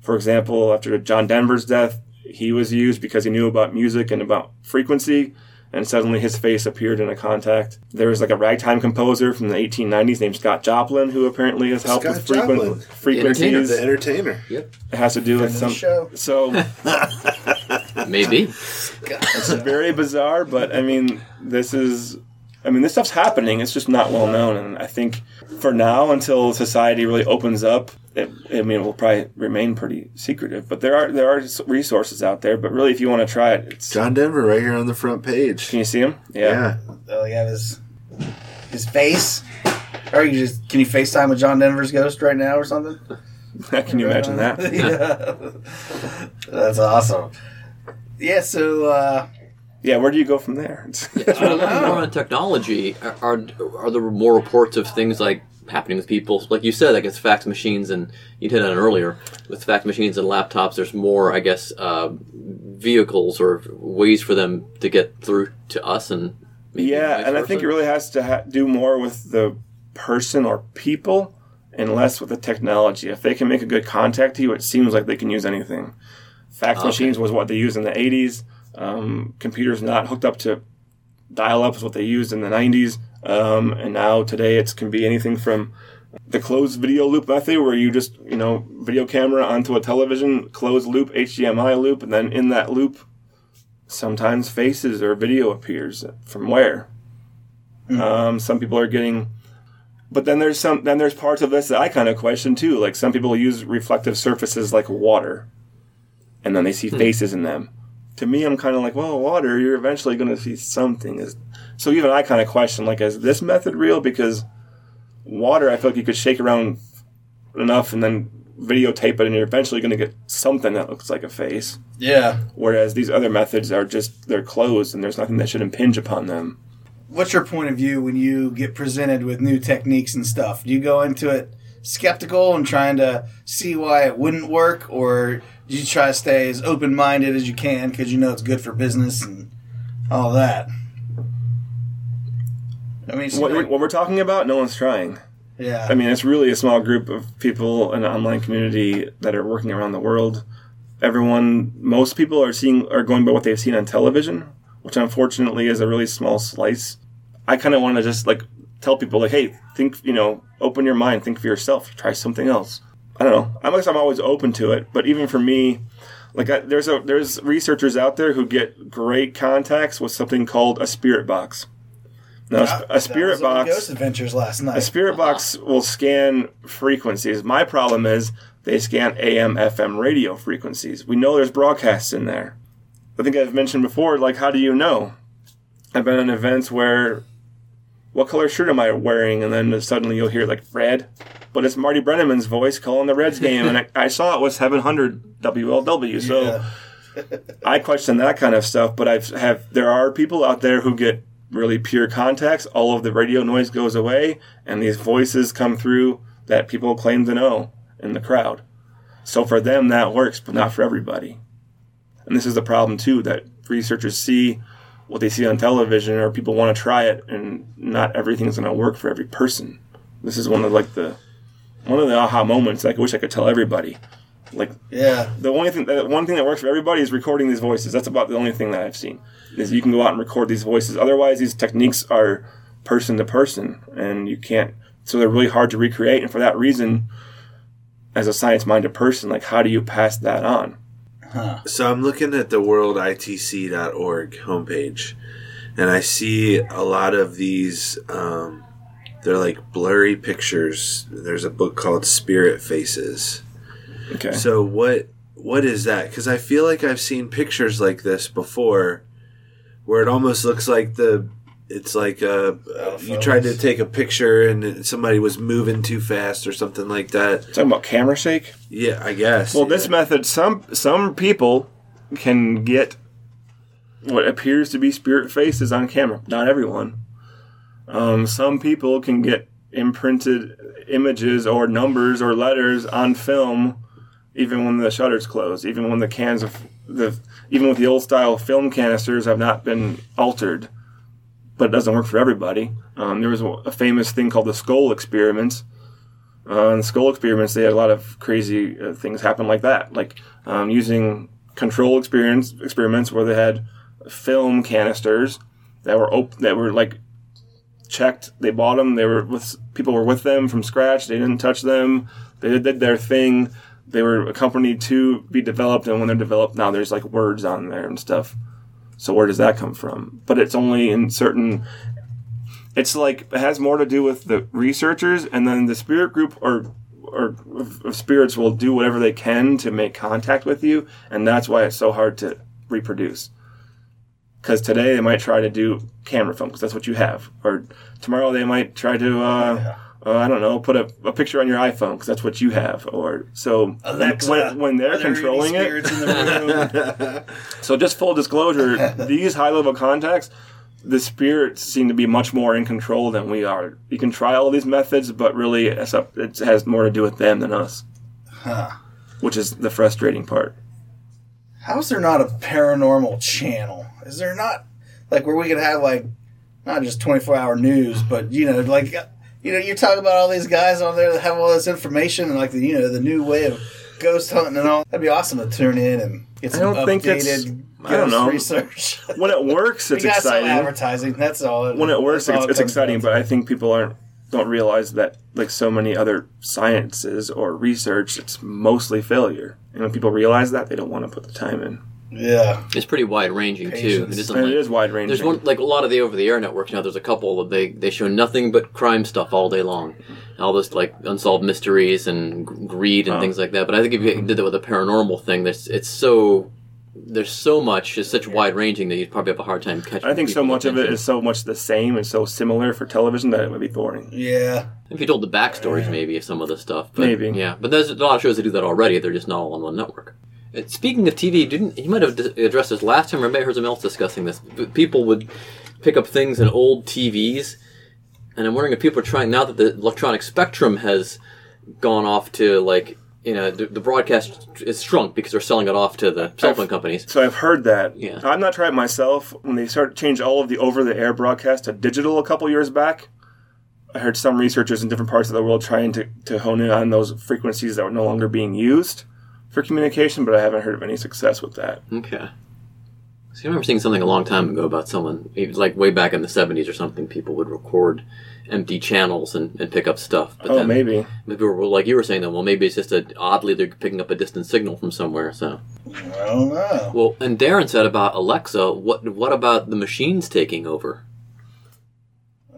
For example, after John Denver's death, he was used because he knew about music and about frequency, and suddenly his face appeared in a contact. There was like a ragtime composer from the 1890s named Scott Joplin who apparently has helped Scott with frequent, Joplin. frequencies. The entertainer. Yep. It has to do with some. the show. So Maybe. it's very bizarre, but I mean, this is. I mean, this stuff's happening. It's just not well known, and I think for now, until society really opens up, it, I mean, it will probably remain pretty secretive. But there are there are resources out there. But really, if you want to try it, it's, John Denver right here on the front page. can you see him? Yeah. Oh, you have his his face. Or you just can you FaceTime with John Denver's ghost right now or something? can you imagine that? yeah. That's awesome. Yeah, so uh Yeah, where do you go from there? So looking more on technology, are, are are there more reports of things like happening with people? Like you said, I guess fax machines, and you hit on it earlier with fax machines and laptops. There's more, I guess, uh, vehicles or ways for them to get through to us, and maybe yeah, vice and I think it really has to ha- do more with the person or people and less with the technology. If they can make a good contact to you, it seems like they can use anything. Fax Okay. machines was what they used in the 80s. Um, computers not hooked up to dial up is what they used in the 90s. Um, and now today it can be anything from the closed video loop method where you just, you know, video camera onto a television, closed loop, HDMI loop, and then in that loop, sometimes faces or video appears from where. Um, some people are getting, but then there's some, then there's parts of this that I kind of question too. Like some people use reflective surfaces like water, and then they see faces in them. To me, I'm kind of like, well, water, you're eventually going to see something. Is so even I kind of question like, is this method real? Because water, I feel like you could shake around enough and then videotape it, and you're eventually going to get something that looks like a face. yeah. Whereas these other methods are just they're closed and there's nothing that should impinge upon them. What's your point of view when you get presented with new techniques and stuff? Do you go into it skeptical and trying to see why it wouldn't work, or you try to stay as open minded as you can because you know it's good for business and all that? I mean, What, like- what we're talking about, no one's trying. yeah. I mean, it's really a small group of people in an online community that are working around the world. Everyone, most people are seeing are going by what they've seen on television, which unfortunately is a really small slice. I kind of want to just like tell people like, hey, think, you know, open your mind, think for yourself, try something else. I don't know. I guess I'm always open to it, but even for me, like I, there's a there's researchers out there who get great contacts with something called a spirit box. Now, That- a spirit box. Ghost Adventures last night. A spirit box will scan frequencies. My problem is they scan AM, FM radio frequencies. We know there's broadcasts in there. I think I've mentioned before, like, how do you know? I've been in events where, what color shirt am I wearing? And then suddenly you'll hear, like, red. But it's Marty Brennaman's voice calling the Reds game. And I, I saw it was 700 WLW. So Yeah. I question that kind of stuff, but I've have there are people out there who get really pure contacts. All of the radio noise goes away, and these voices come through that people claim to know in the crowd. So for them that works, but not for everybody. And this is the problem too that researchers see what they see on television, or people want to try it, and not everything's going to work for every person. This is one of like the one of the aha moments. Like I wish I could tell everybody. Like yeah. the only thing, the one thing that works for everybody is recording these voices. That's about the only thing that I've seen is you can go out and record these voices. Otherwise, these techniques are person to person, and you can't. So they're really hard to recreate. And for that reason, as a science-minded person, like how do you pass that on? So I'm looking at the worlditc.org homepage, and I see a lot of these. Um, they're like blurry pictures. There's a book called Spirit Faces. Okay. So what what is that? Because I feel like I've seen pictures like this before, where it almost looks like the it's like uh, you tried to take a picture and somebody was moving too fast or something like that. Talking about camera shake. Yeah, I guess. Well, yeah. this method, some some people can get what appears to be spirit faces on camera. Not everyone. Um, some people can get imprinted images or numbers or letters on film, even when the shutters close, even when the cans of the even with the old style film canisters have not been altered. But it doesn't work for everybody. Um, there was a famous thing called the skull experiments. Uh, in the skull experiments, they had a lot of crazy uh, things happen like that, like um, using control experience experiments where they had film canisters that were op- that were like checked. They bought them. They were with people were with them from scratch. They didn't touch them. They did their thing. They were accompanied to be developed, and when they're developed, now there's like words on there and stuff. So where does that come from? But it's only in certain it's like it has more to do with the researchers and then the spirit group or or spirits will do whatever they can to make contact with you and that's why it's so hard to reproduce because today they might try to do camera film because that's what you have or tomorrow they might try to uh, uh, I don't know put a, a picture on your iPhone because that's what you have or so Alexa, when, when they're are there any controlling it the so just full disclosure, these high level contacts, the spirits seem to be much more in control than we are. You can try all these methods, but really up, it has more to do with them than us. Huh. Which is the frustrating part. How's there not a paranormal channel? Is there not like where we could have like not just twenty four hour news, but you know, like you know, you're talking about all these guys on there that have all this information and like the you know the new way of ghost hunting and all. That'd be awesome to tune in and get I some don't think it's- updated I don't know. research. When it works, it's exciting. advertising. That's all. When it works, it's, it it's exciting. But I think people aren't don't realize that like so many other sciences or research, it's mostly failure. And when people realize that, they don't want to put the time in. To. Yeah, It's pretty wide ranging too. It, isn't like, it is wide ranging. There's one like a lot of the over the air networks now. There's a couple that they they show nothing but crime stuff all day long, all this like unsolved mysteries and greed and Oh. things like that. But I think if you did that with a paranormal thing, there's it's so there's so much, it's such wide ranging that you'd probably have a hard time catching. I think so people's much of it is so much the same and so similar for television that it would be boring. yeah. If you told the backstories, maybe of some of the stuff. But, Maybe. yeah. But there's a lot of shows that do that already. They're just not all on one network. Speaking of TV, didn't you might have addressed this last time? or maybe heard someone else discussing this. But people would pick up things in old TVs, and I'm wondering if people are trying now that the electronic spectrum has gone off to like you know the, the broadcast is shrunk because they're selling it off to the cell phone companies. So I've heard that. Yeah. I've not tried it myself. When they started change all of the over-the-air broadcast to digital a couple years back, I heard some researchers in different parts of the world trying to, to hone in on those frequencies that were no longer being used for communication, but I haven't heard of any success with that. Okay. See, I remember seeing something a long time ago about someone, it was like way back in the 70s or something, people would record empty channels and, and pick up stuff. But Oh, then maybe. Maybe we're, like you were saying, then, well, maybe it's just a, oddly they're picking up a distant signal from somewhere. So, I don't know. well, and Darren said about Alexa, what what about the machines taking over?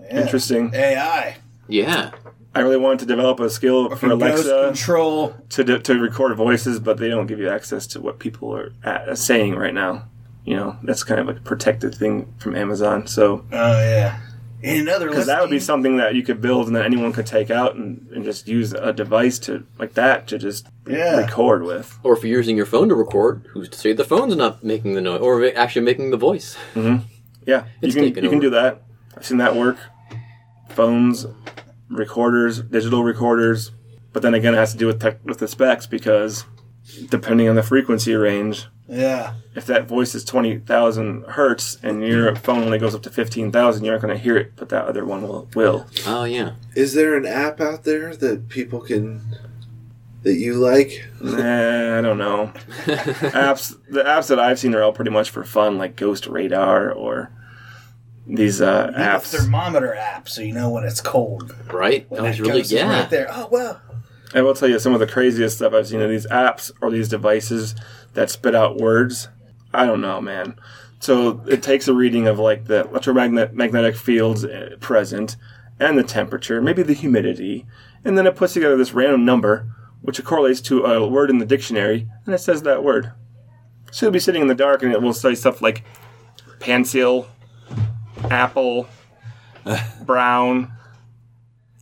Yeah. Interesting. AI Yeah, I really wanted to develop a skill for Alexa control. to, do- to record voices, but they don't give you access to what people are uh, saying right now. You know, that's kind of like a protected thing from Amazon. So, Oh yeah. In other because that would be something that you could build and that anyone could take out and, and just use a device to like that to just Yeah. record with. or if you're using your phone to record, who's to say the phone's not making the noise or actually making the voice? Yeah, you can taken you can do that. I've seen that work. Phones, recorders, digital recorders, but then again, it has to do with tech, with the specs because depending on the frequency range, Yeah. if that voice is twenty thousand hertz and your phone only goes up to fifteen thousand, you're not going to hear it, but that other one will. will. Oh yeah, Is there an app out there that people can that you like? nah, I don't know. apps, the apps that I've seen are all pretty much for fun, like Ghost Radar or these uh, You have a apps. thermometer app, so you know when it's cold. right. When That was really yeah. right there. Oh well. I will tell you some of the craziest stuff I've seen in these apps or these devices that spit out words. I don't know, man. So it takes a reading of like the electromagnetic fields uh, present and the temperature, maybe the humidity, and then it puts together this random number which correlates to a word in the dictionary, and it says that word. So you'll be sitting in the dark and it will say stuff like pencil, apple, brown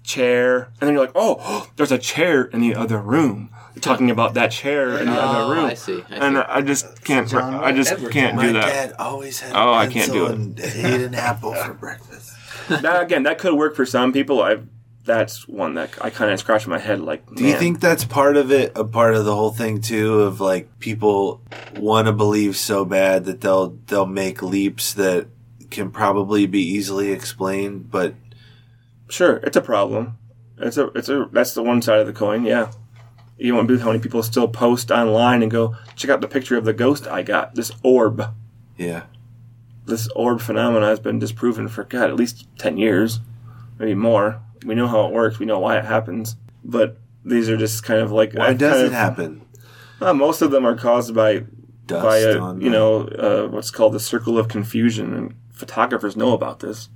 chair, and then you're like, oh, there's a chair in the other room. Talking about that chair in the Oh, other room. I see, I and. I just can't. John I just Edwards. can't My do that. dad always had. Oh, a I can't do it. And ate an apple for breakfast. Now, again, that could work for some people. I. That's one that I kind of scratch my head. Like, Do you think that's part of it? A part of the whole thing too, of like people want to believe so bad that they'll they'll make leaps that can probably be easily explained, but Sure, it's a problem. It's a it's a that's the one side of the coin. Yeah, you won't believe how many people still post online and go check out the picture of the ghost I got. This orb, yeah, this orb phenomenon has been disproven for God at least ten years, maybe more. We know how it works. We know why it happens. But these are just kind of like why I've does kind it of- happen? Uh, most of them are caused by Dust by a, on you know uh, what's called the circle of confusion, and photographers know about this.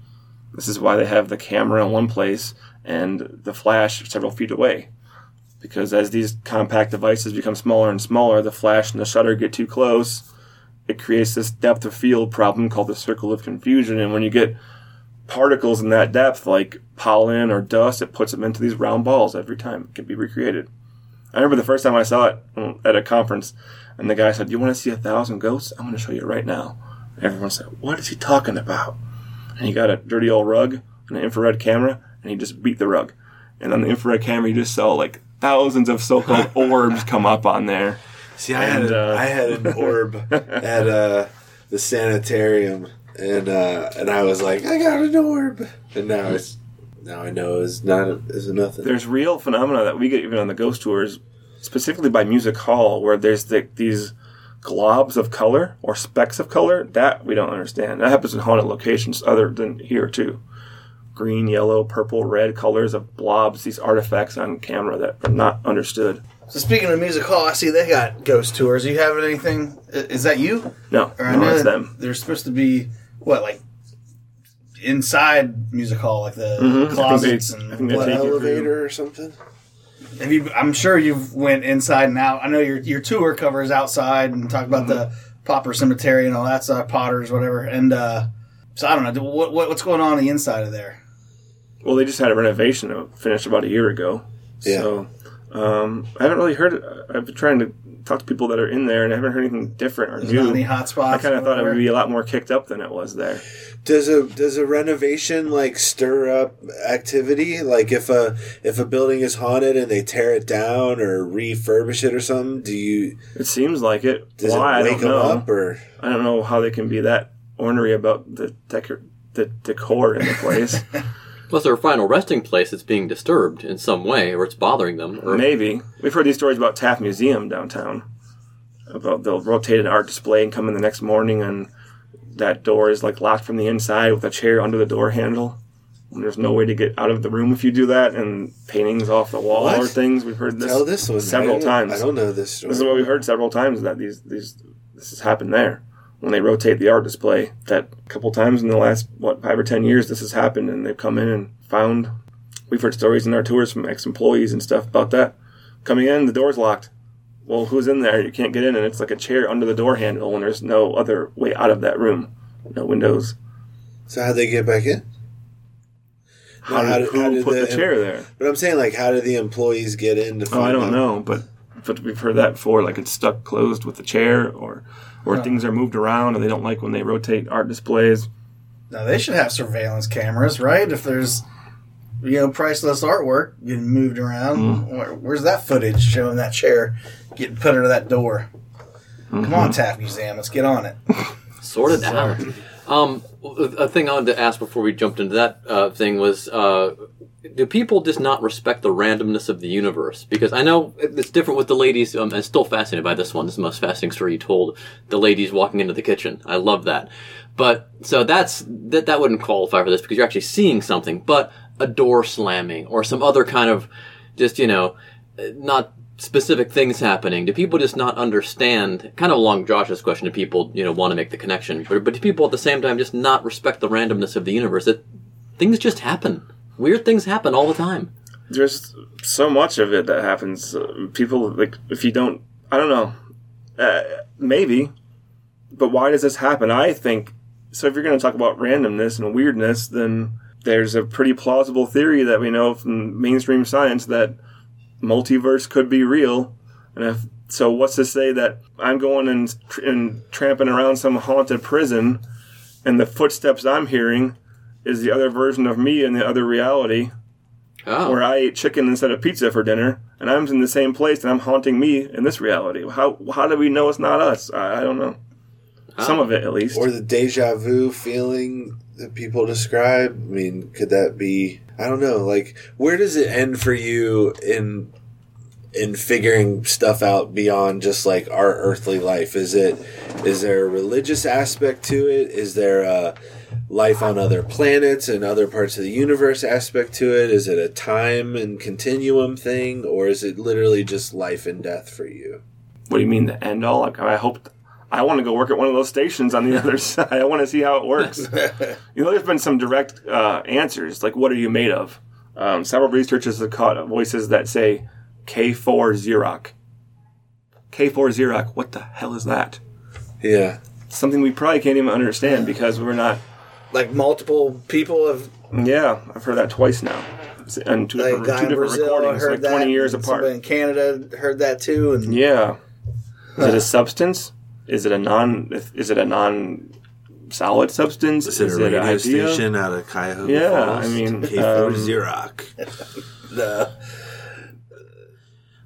This is why they have the camera in one place and the flash several feet away, because as these compact devices become smaller and smaller, the flash and the shutter get too close. It creates this depth of field problem called the circle of confusion, and when you get particles in that depth, like pollen or dust, it puts them into these round balls every time. It can be recreated. I remember the first time I saw it at a conference, and the guy said, "You want to see a thousand ghosts? I'm going to show you right now." And everyone said, "What is he talking about?" And he got a dirty old rug and an infrared camera, and he just beat the rug. And on the infrared camera, you just saw like thousands of so-called orbs come up on there. See, I had And, a, uh, I had an orb at uh, the sanitarium, and uh, and I was like, I got an orb, and now it's now I know it's not it's nothing. There's real phenomena that we get even on the ghost tours, specifically by Music Hall, where there's the, these globs of color or specks of color that we don't understand. That happens in haunted locations other than here too. Green, yellow, purple, red colors of blobs, these artifacts on camera that are not understood. So speaking of music hall, I see they got ghost tours. Are you having anything? Is that you? No, Or I no, know it's them. They're supposed to be what, like inside music hall, like the Mhm. Think closets and what- take you through- elevator or something. Have you? I'm sure you've went inside and out. I know your your tour covers outside and talk about the Popper Cemetery and all that stuff, Potters, whatever. And uh, so I don't know what, what what's going on, on the inside of there. Well, they just had a renovation finished about a year ago. Yeah. So um, I haven't really heard. I've been trying to talk to people that are in there, and I haven't heard anything different or There's new. not any hot spots. I kind of thought it would be a lot more kicked up than it was there. Does a does a renovation like stir up activity? Like if a if a building is haunted and they tear it down or refurbish it or something, do you It seems like it. does Why it I wake don't them know. up or I don't know how they can be that ornery about the decor, the decor in the place. Plus, their final resting place is being disturbed in some way, or it's bothering them. Or Maybe we've heard these stories about Taft Museum downtown. About they'll rotate an art display and come in the next morning, and that door is like locked from the inside with a chair under the door handle. And there's no way to get out of the room if you do that, and paintings off the wall What? or things. We've heard this, tell this one several I don't- times. I don't know this story. This is what we've heard several times that these these this has happened there when they rotate the art display. That a couple times in the last what five or ten years this has happened, and they've come in and found. We've heard stories in our tours from ex-employees and stuff about that. Coming in, the door's locked. Well, who's in there? You can't get in, and it's like a chair under the door handle, and there's no other way out of that room. No windows. So how'd they get back in? How, No, did, how did- who how did put the, the- chair there? But I'm saying like how do the employees get in to Oh, I don't out? know, but but we've heard that before. Like it's stuck closed with the chair, or or things are moved around, or they don't like when they rotate art displays. Now they should have surveillance cameras, right? If there's you know priceless artwork getting moved around, Mm-hmm. where, where's that footage showing that chair getting put under that door? Come Mm-hmm. on, Taft Museum, let's get on it. sort it out. Um, a thing I wanted to ask before we jumped into that uh, thing was, uh, do people just not respect the randomness of the universe? Because I know it's different with the ladies. Um, I'm still fascinated by this one. This is the most fascinating story you told. The ladies walking into the kitchen. I love that. But so that's that. That wouldn't qualify for this because you're actually seeing something. But a door slamming or some other kind of just you know not specific things happening? Do people just not understand? Kind of along Josh's question, do people you know want to make the connection? But, but do people at the same time just not respect the randomness of the universe? That things just happen. Weird things happen all the time. There's so much of it that happens. Uh, people like if you don't, I don't know, uh, maybe, but why does this happen? I think so. If you're going to talk about randomness and weirdness, then there's a pretty plausible theory that we know from mainstream science that multiverse could be real. And if so, what's to say that I'm going and, and tramping around some haunted prison, and the footsteps I'm hearing is the other version of me in the other reality, Oh. where I ate chicken instead of pizza for dinner, and I'm in the same place, and I'm haunting me in this reality. How how do we know it's not us? I, I don't know. Some of it, at least. Or the deja vu feeling that people describe. I mean, could that be? I don't know. Like, where does it end for you in in figuring stuff out beyond just like our earthly life? Is it is there a religious aspect to it? Is there a life on other planets and other parts of the universe aspect to it? Is it a time and continuum thing, or is it literally just life and death for you? What do you mean the end all? Like, I hope I want to go work at one of those stations on the other side. I want to see how it works. you know, there's been some direct uh, answers, like what are you made of? Um, several researchers have caught voices that say K4 Xerox. K4 Xerox. What the hell is that? Yeah. Something we probably can't even understand because we're not. Like multiple people have Yeah, I've heard that twice now. And two like different, guy two in different Brazil recordings, heard like that. 20 years apart. Somebody in Canada heard that too, and Yeah. Is it a substance? Is it a non? Is it a non-solid substance? Is it a an radio idea? station out of Cuyahoga Yeah, Falls? I mean, K4 um, Xerox. the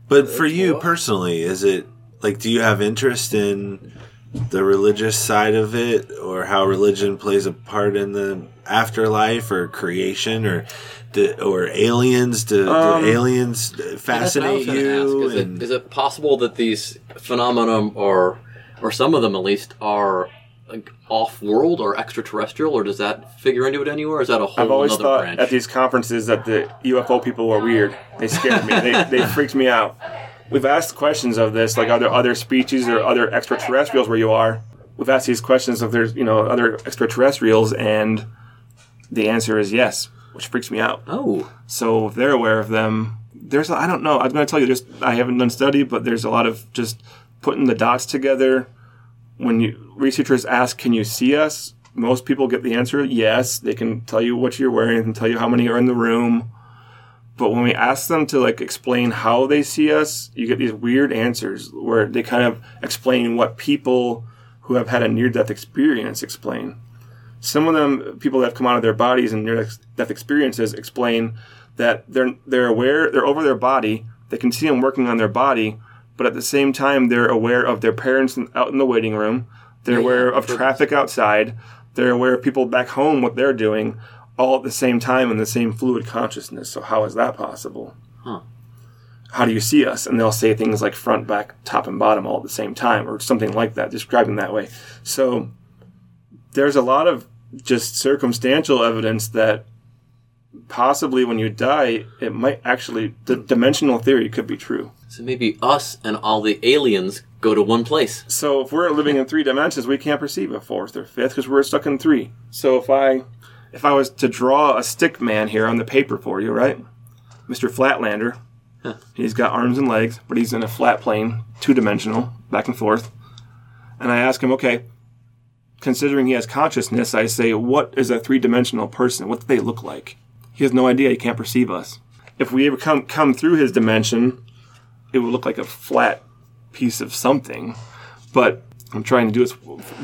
But for you personally, is it like do you have interest in the religious side of it or how religion plays a part in the afterlife or creation or do, or aliens do, Um, do aliens That's fascinate you ask. Is, and it, is it possible that these phenomena, or or some of them at least, are like off-world or extraterrestrial, or does that figure into it anywhere? Or is that a whole I've always other thought branch? at these conferences that the UFO people were weird. They scared me. they, they freaked me out. We've asked questions of this, like are there other species or other extraterrestrials where you are? We've asked these questions if there's you know other extraterrestrials, and the answer is yes, which freaks me out. oh, So if they're aware of them, there's I don't know. I'm going to tell you, there's I haven't done study, but there's a lot of just putting the dots together. When you researchers ask, "Can you see us?" Most people get the answer yes. They can tell you what you're wearing, and tell you how many are in the room. But when we ask them to like explain how they see us, you get these weird answers where they kind of explain what people who have had a near-death experience explain. Some of them people that have come out of their bodies and near death experiences explain that they're they're aware they're over their body they can see them working on their body but at the same time they're aware of their parents out in the waiting room they're aware of traffic outside they're aware of people back home what they're doing all at the same time in the same fluid consciousness so how is that possible how do you see us? And they'll say things like front, back, top, and bottom all at the same time, or something like that, describing that way. So there's a lot of just circumstantial evidence that possibly when you die, it might actually, the dimensional theory could be true. so maybe us and all the aliens go to one place. So if we're living in three dimensions, we can't perceive a fourth or fifth because we're stuck in three. So if I, if I was to draw a stick man here on the paper for you, right, Mr. Flatlander, he's got arms and legs, but he's in a flat plane, two dimensional, back and forth. And I ask him, okay, considering he has consciousness, I say, what is a three dimensional person? What do they look like? He has no idea. He can't perceive us. If we ever come come through his dimension, it would look like a flat piece of something. But I'm trying to do its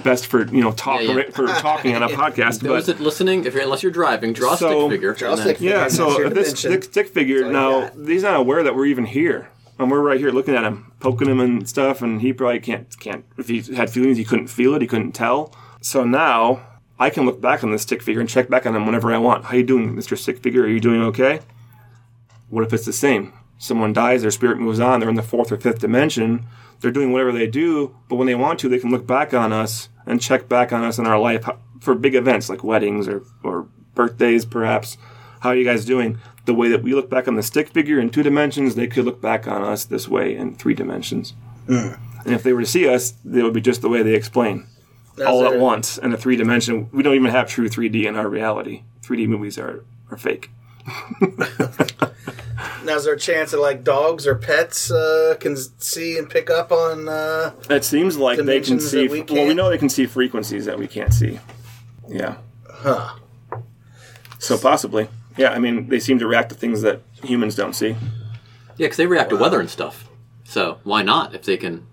best for you know talk Yeah, yeah. for talking on a podcast. Those but that listening, if you're unless you're driving, draw a So- stick figure. Draw a stick figure. yeah, That's so this stick, stick figure all now got. he's not aware that we're even here, and we're right here looking at him, poking him and stuff, and he probably can't can't if he had feelings he couldn't feel it, he couldn't tell. So now I can look back on this stick figure and check back on him whenever I want. How you doing, Mister Stick Figure? Are you doing okay? What if it's the same? Someone dies, their spirit moves on, they're in the fourth or fifth dimension. They're doing whatever they do, but when they want to, they can look back on us and check back on us in our life for big events like weddings or, or birthdays, perhaps. How are you guys doing? The way that we look back on the stick figure in two dimensions, they could look back on us this way in three dimensions. Hmm. And if they were to see us, they would be just the way they explain. all at once in a three dimension. We don't even have true 3D in our reality. 3D movies are, are fake. Now, is there a chance that like dogs or pets uh, can see and pick up on? Uh, It seems like they can see. we well, we know they can see frequencies that we can't see. Yeah. Huh. So possibly, yeah. I mean, they seem to react to things that humans don't see. Yeah, because they react to weather and stuff. So why not if they can?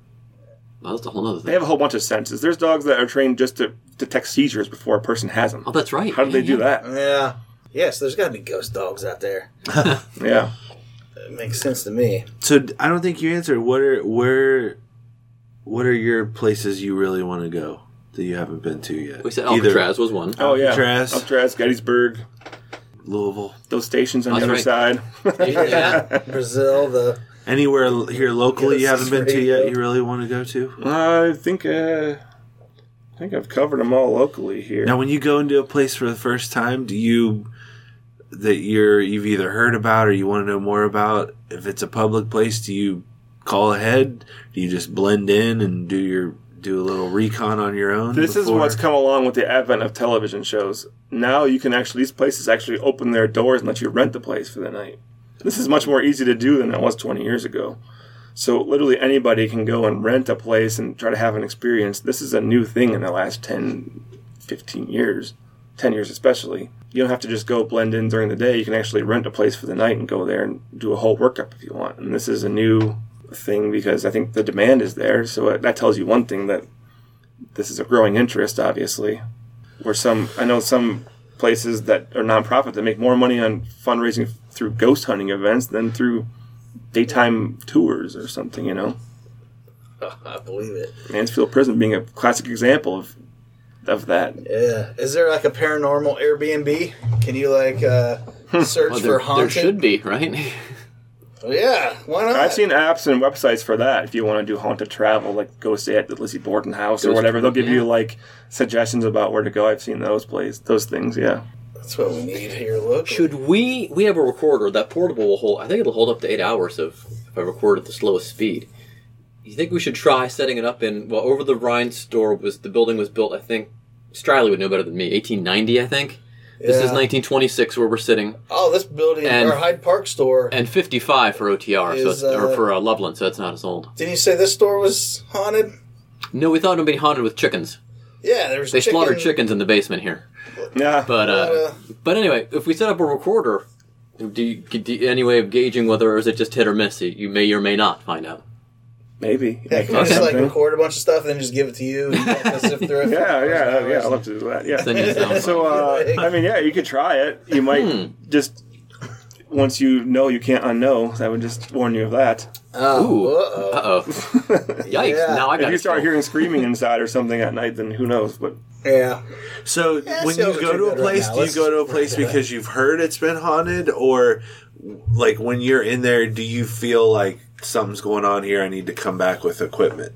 Well, that's a whole other thing. They have a whole bunch of senses. There's dogs that are trained just to detect seizures before a person has them. oh, that's right. How do they Yeah, do yeah. that? Yeah. Yes, there's got to be ghost dogs out there. Yeah. It makes sense to me. So I don't think you answered. What are where? What are your places you really want to go that you haven't been to yet? We said Either Alcatraz was one. Oh yeah. Alcatraz. Alcatraz, Gettysburg, Louisville, those stations on the other right. side. Yeah. Brazil, the anywhere here locally you haven't been to yet. You really want to go to? I think uh, I think I've covered them all locally here. Now, when you go into a place for the first time, do you that you're you've either heard about or you want to know more about? If it's a public place, do you call ahead? Do you just blend in and do your do a little recon on your own? This is what's come along with the advent of television shows. Now you can actually these places actually open their doors and let you rent the place for the night. This is much more easy to do than it was 20 years ago. So literally anybody can go and rent a place and try to have an experience. This is a new thing in the last 10, 15 years, 10 years especially. You don't have to just go blend in during the day. You can actually rent a place for the night and go there and do a whole workup if you want. And this is a new thing because I think the demand is there. So that tells you one thing that this is a growing interest, obviously. Where some, I know some places that are nonprofit that make more money on fundraising through ghost hunting events than through daytime tours or something, you know. I believe it. Mansfield Prison being a classic example of of that. Yeah. Is there like a paranormal Airbnb? Can you like uh, search Well, for haunted? there should be, right? Well, yeah. Why not? I've seen apps and websites for that. If you want to do haunted travel, like go stay at the Lizzie Borden house or whatever, they'll give yeah. you like suggestions about where to go. I've seen those places, those things. Yeah. That's what we need here. Look. Should we? We have a recorder that portable will hold. I think it'll hold up to eight hours of if I record at the slowest speed. You think we should try setting it up in? Well, over the Rhine store was the building was built. I think Striley would know better than me. 1890, I think. This is 1926 where we're sitting, Oh, this building, And- our Hyde Park store. and 55 for OTR, so Is, it's, or uh, for uh, Loveland, so it's not as old. Didn't you say this store was haunted? No, we thought it would be haunted with chickens. Yeah, there's They chicken, slaughtered chickens in the basement here. Yeah. But uh, Uh, but anyway, if we set up a recorder, do you, do you, any way of gauging whether or is it just hit or miss? You- You may or may not find out. Maybe. Yeah, can we just like record a bunch of stuff and then just give it to you? And you sift through it Yeah, yeah, yeah. I'd love to do that. Yeah. Send you a sound So, uh, I mean, yeah, you could try it. You might Hmm. just once you know you can't unknow. I would just warn you of that. Oh, Ooh. uh-oh. Uh oh. Yikes! Yeah. Now I got If you start hearing screaming inside or something at night, then who knows? But Yeah. So Yeah, when sales you go to a good right place, now. do you Let's go to a just place forget because you've heard it's been haunted, or like when you're in there, do you feel like something's going on here? I need to come back with equipment.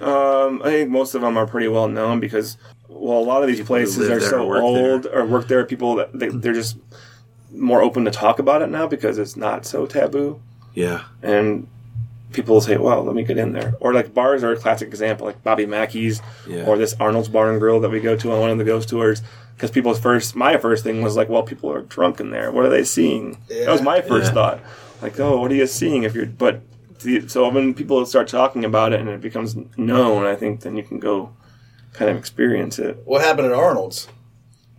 um, I think most of them are pretty well known because, well, a lot of these places are so or work old or work there. People that they, they're just more open to talk about it now because it's not so taboo. Yeah, and people will say, "Well, let me get in there." Or like bars are a classic example, like Bobby Mackey's, Yeah. or this Arnold's Bar and Grill that we go to on one of the ghost tours. Because people's first, my first thing was like, "Well, people are drunk in there. What are they seeing?" That was my first Yeah. thought. Like, "Oh, what are you seeing?" If you're, but the, so when people start talking about it and it becomes known, I think then you can go kind of experience it. What happened at Arnold's?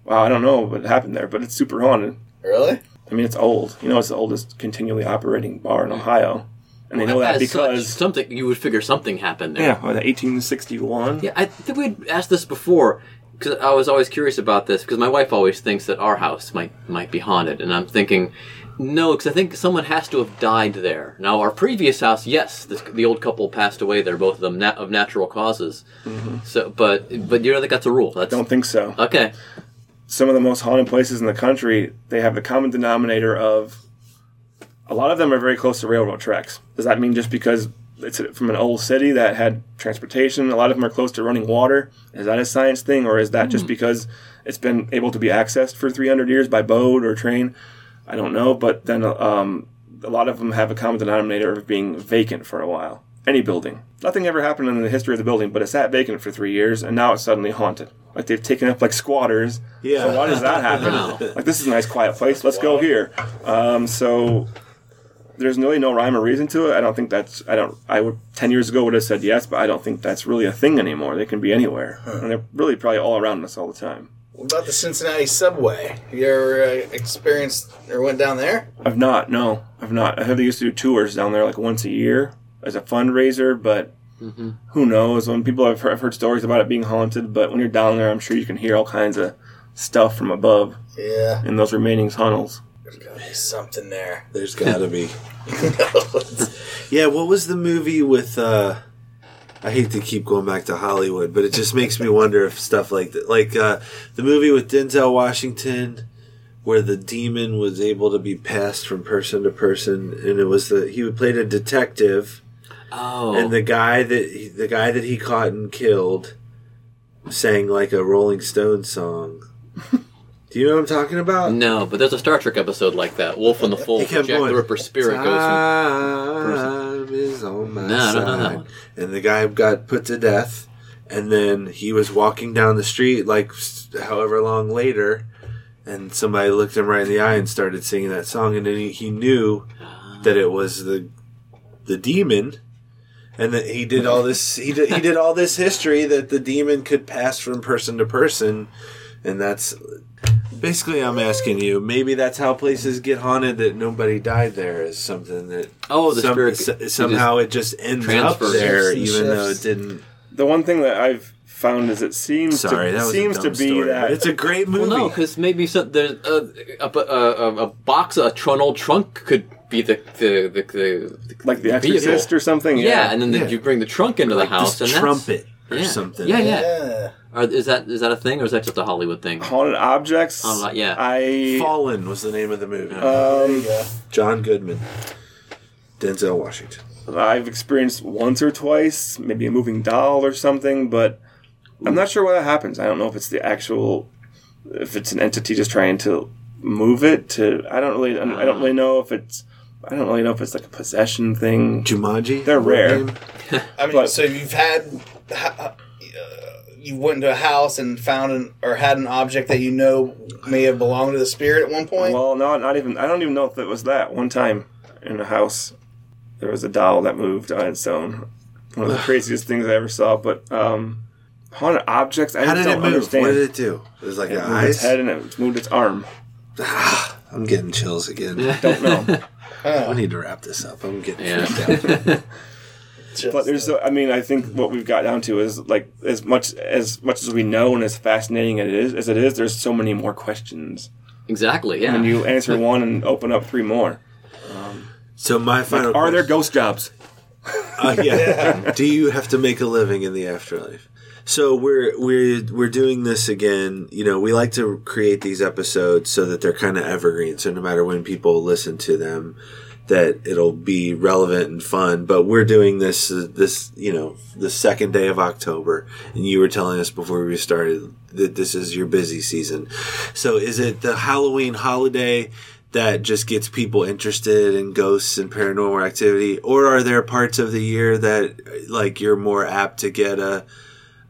Wow, I don't know what happened there, but it's super haunted. Really? I mean, it's old. You know, it's the oldest continually operating bar in Ohio, and they know that As such, because something you would figure something happened there. Yeah, what, 1861. Yeah, I think we'd asked this before because I was always curious about this because my wife always thinks that our house might might be haunted, and I'm thinking, no, because I think someone has to have died there. Now, our previous house, yes, this, the old couple passed away there, both of them nat- of natural causes. Mm-hmm. So, but but you don't think that's a rule? That's Don't think so. okay. Some of the most haunted places in the country, they have the common denominator of a lot of them are very close to railroad tracks. Does that mean just because it's from an old city that had transportation? A lot of them are close to running water. Is that a science thing, or is that just mm. because it's been able to be accessed for 300 years by boat or train? I don't know, but then um, a lot of them have a common denominator of being vacant for a while. Any building. Nothing ever happened in the history of the building, but it sat vacant for three years, and now it's suddenly haunted. Like they've taken up like squatters. Yeah. So why does that happen? Wow. Like this is a nice quiet place. Let's go here. Um, so there's really no rhyme or reason to it. I don't think that's. I don't. I would ten years ago would have said yes, but I don't think that's really a thing anymore. They can be anywhere, and they're really probably all around us all the time. What about the Cincinnati subway? You ever uh, experienced or went down there? I've not. No, I've not. I heard they used to do tours down there like once a year as a fundraiser, but who knows? When people have heard, I've heard stories about it being haunted, but when you're down there, I'm sure you can hear all kinds of stuff from above Yeah, in those remaining tunnels. there's gotta be something there. There's gotta be. Yeah, what was the movie with? uh I hate to keep going back to Hollywood, but it just makes me wonder if stuff like that, like uh the movie with Denzel Washington, where the demon was able to be passed from person to person, and it was the he played a detective, Oh, and the guy that the guy that he caught and killed sang like a Rolling Stones song. Do you know what I'm talking about? no, but there's a Star Trek episode like that. Wolf in the Fold. Jack going. the Ripper's spirit goes. Time is on my No, I don't know that side. one. And the guy got put to death, and then he was walking down the street like however long later, and somebody looked him right in the eye and started singing that song, and then he, he knew that it was the the demon. And that he did all this, he did, he did all this history that the demon could pass from person to person, and that's basically I'm asking you. Maybe that's how places get haunted that nobody died there is something that Oh, the some- spirit s- somehow it just ends up transfers. there, Shifts and even though it shifts. didn't. The one thing that I've found is it seems Sorry, to, that was seems a to be story, that it's a great movie. Well, no, because maybe some, there's uh, a, a, a, uh, a, a box, a tr- an old trunk could be the the the, the like the vehicle. Exorcist or something. Yeah, Yeah, and then the- Yeah. you bring the trunk into like the house, this and trumpet or yeah. something. Yeah, yeah. Yeah. Or is that is that a thing, or is that just a Hollywood thing? haunted objects. Oh, yeah. I Fallen was the name of the movie. There you go. John Goodman, Denzel Washington. I've experienced once or twice, maybe a moving doll or something, but I'm not sure why that happens. I don't know if it's the actual, if it's an entity just trying to move it to. I don't really, I don't really know if it's. I don't really know if it's like a possession thing. Jumanji. They're rare. I mean, But- so you've had, uh, you went into a house and found an or had an object that you know may have belonged to the spirit at one point. Well, no, not even. I don't even know if it was that. One time in a house, there was a doll that moved on its own. One of the craziest things I ever saw. But um, haunted objects, I How just did it don't move? understand. What did it do? It was like It moved its head and it moved its arm. I'm getting chills again. I don't know. I need to wrap this up. I'm getting Yeah. freaked out. Just- but there's, I mean, I think what we've got down to is like as much as much as we know and as fascinating as it is, as it is, there's so many more questions. Exactly. Yeah. And you answer one and open up three more. So my final Are there ghost jobs? Uh, yeah. Do you have to make a living in the afterlife? So we're we're we're doing this again. You know, we like to create these episodes so that they're kind of evergreen. So no matter when people listen to them, that it'll be relevant and fun. But we're doing this uh, this you know the second day of October, and you were telling us before we started that this is your busy season. So is it the Halloween holiday? that just gets people interested in ghosts and paranormal activity or are there parts of the year that like you're more apt to get a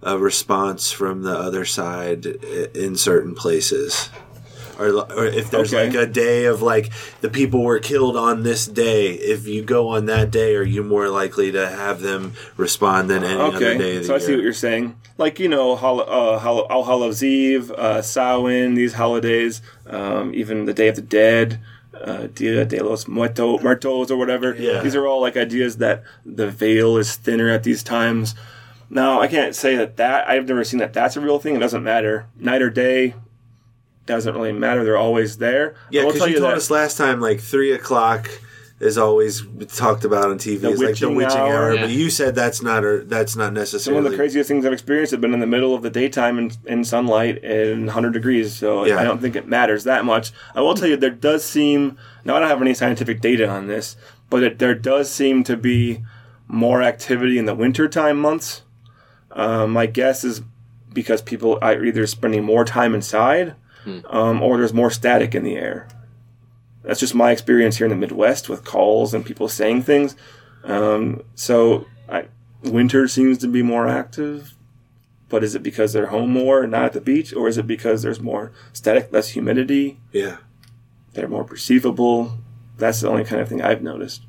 a response from the other side in certain places or, or if there's Okay. like a day of like the people were killed on this day if you go on that day are you more likely to have them respond than any other day Okay, of the so I year see what you're saying. Like you know, Hol- uh, Hol- All Hallows Eve, uh, Samhain, these holidays, um, even the Day of the Dead, uh, Dia de los Muerto- Muertos, or whatever. Yeah. These are all like ideas that the veil is thinner at these times. Now, I can't say that that I've never seen that that's a real thing. It doesn't matter, night or day. Doesn't really matter. They're always there. Yeah will because tell you, told that- us last time like three o'clock is always talked about on TV The as like the witching witching hour, hour. Yeah. but you said that's not a, that's not Some necessarily of the craziest things I've experienced have been in the middle of the daytime in, in sunlight and 100 degrees, so Yeah. I don't think it matters that much. I will tell you, there does seem, now I don't have any scientific data on this, but it, there does seem to be more activity in the wintertime months. Uh, my guess is because people are either spending more time inside um, or there's more static in the air. That's just my experience here in the Midwest with calls and people saying things. Um, so I, winter seems to be more active, but is it because they're home more and not at the beach, or is it because there's more static, less humidity, yeah. they're more perceivable? That's the only kind of thing I've noticed.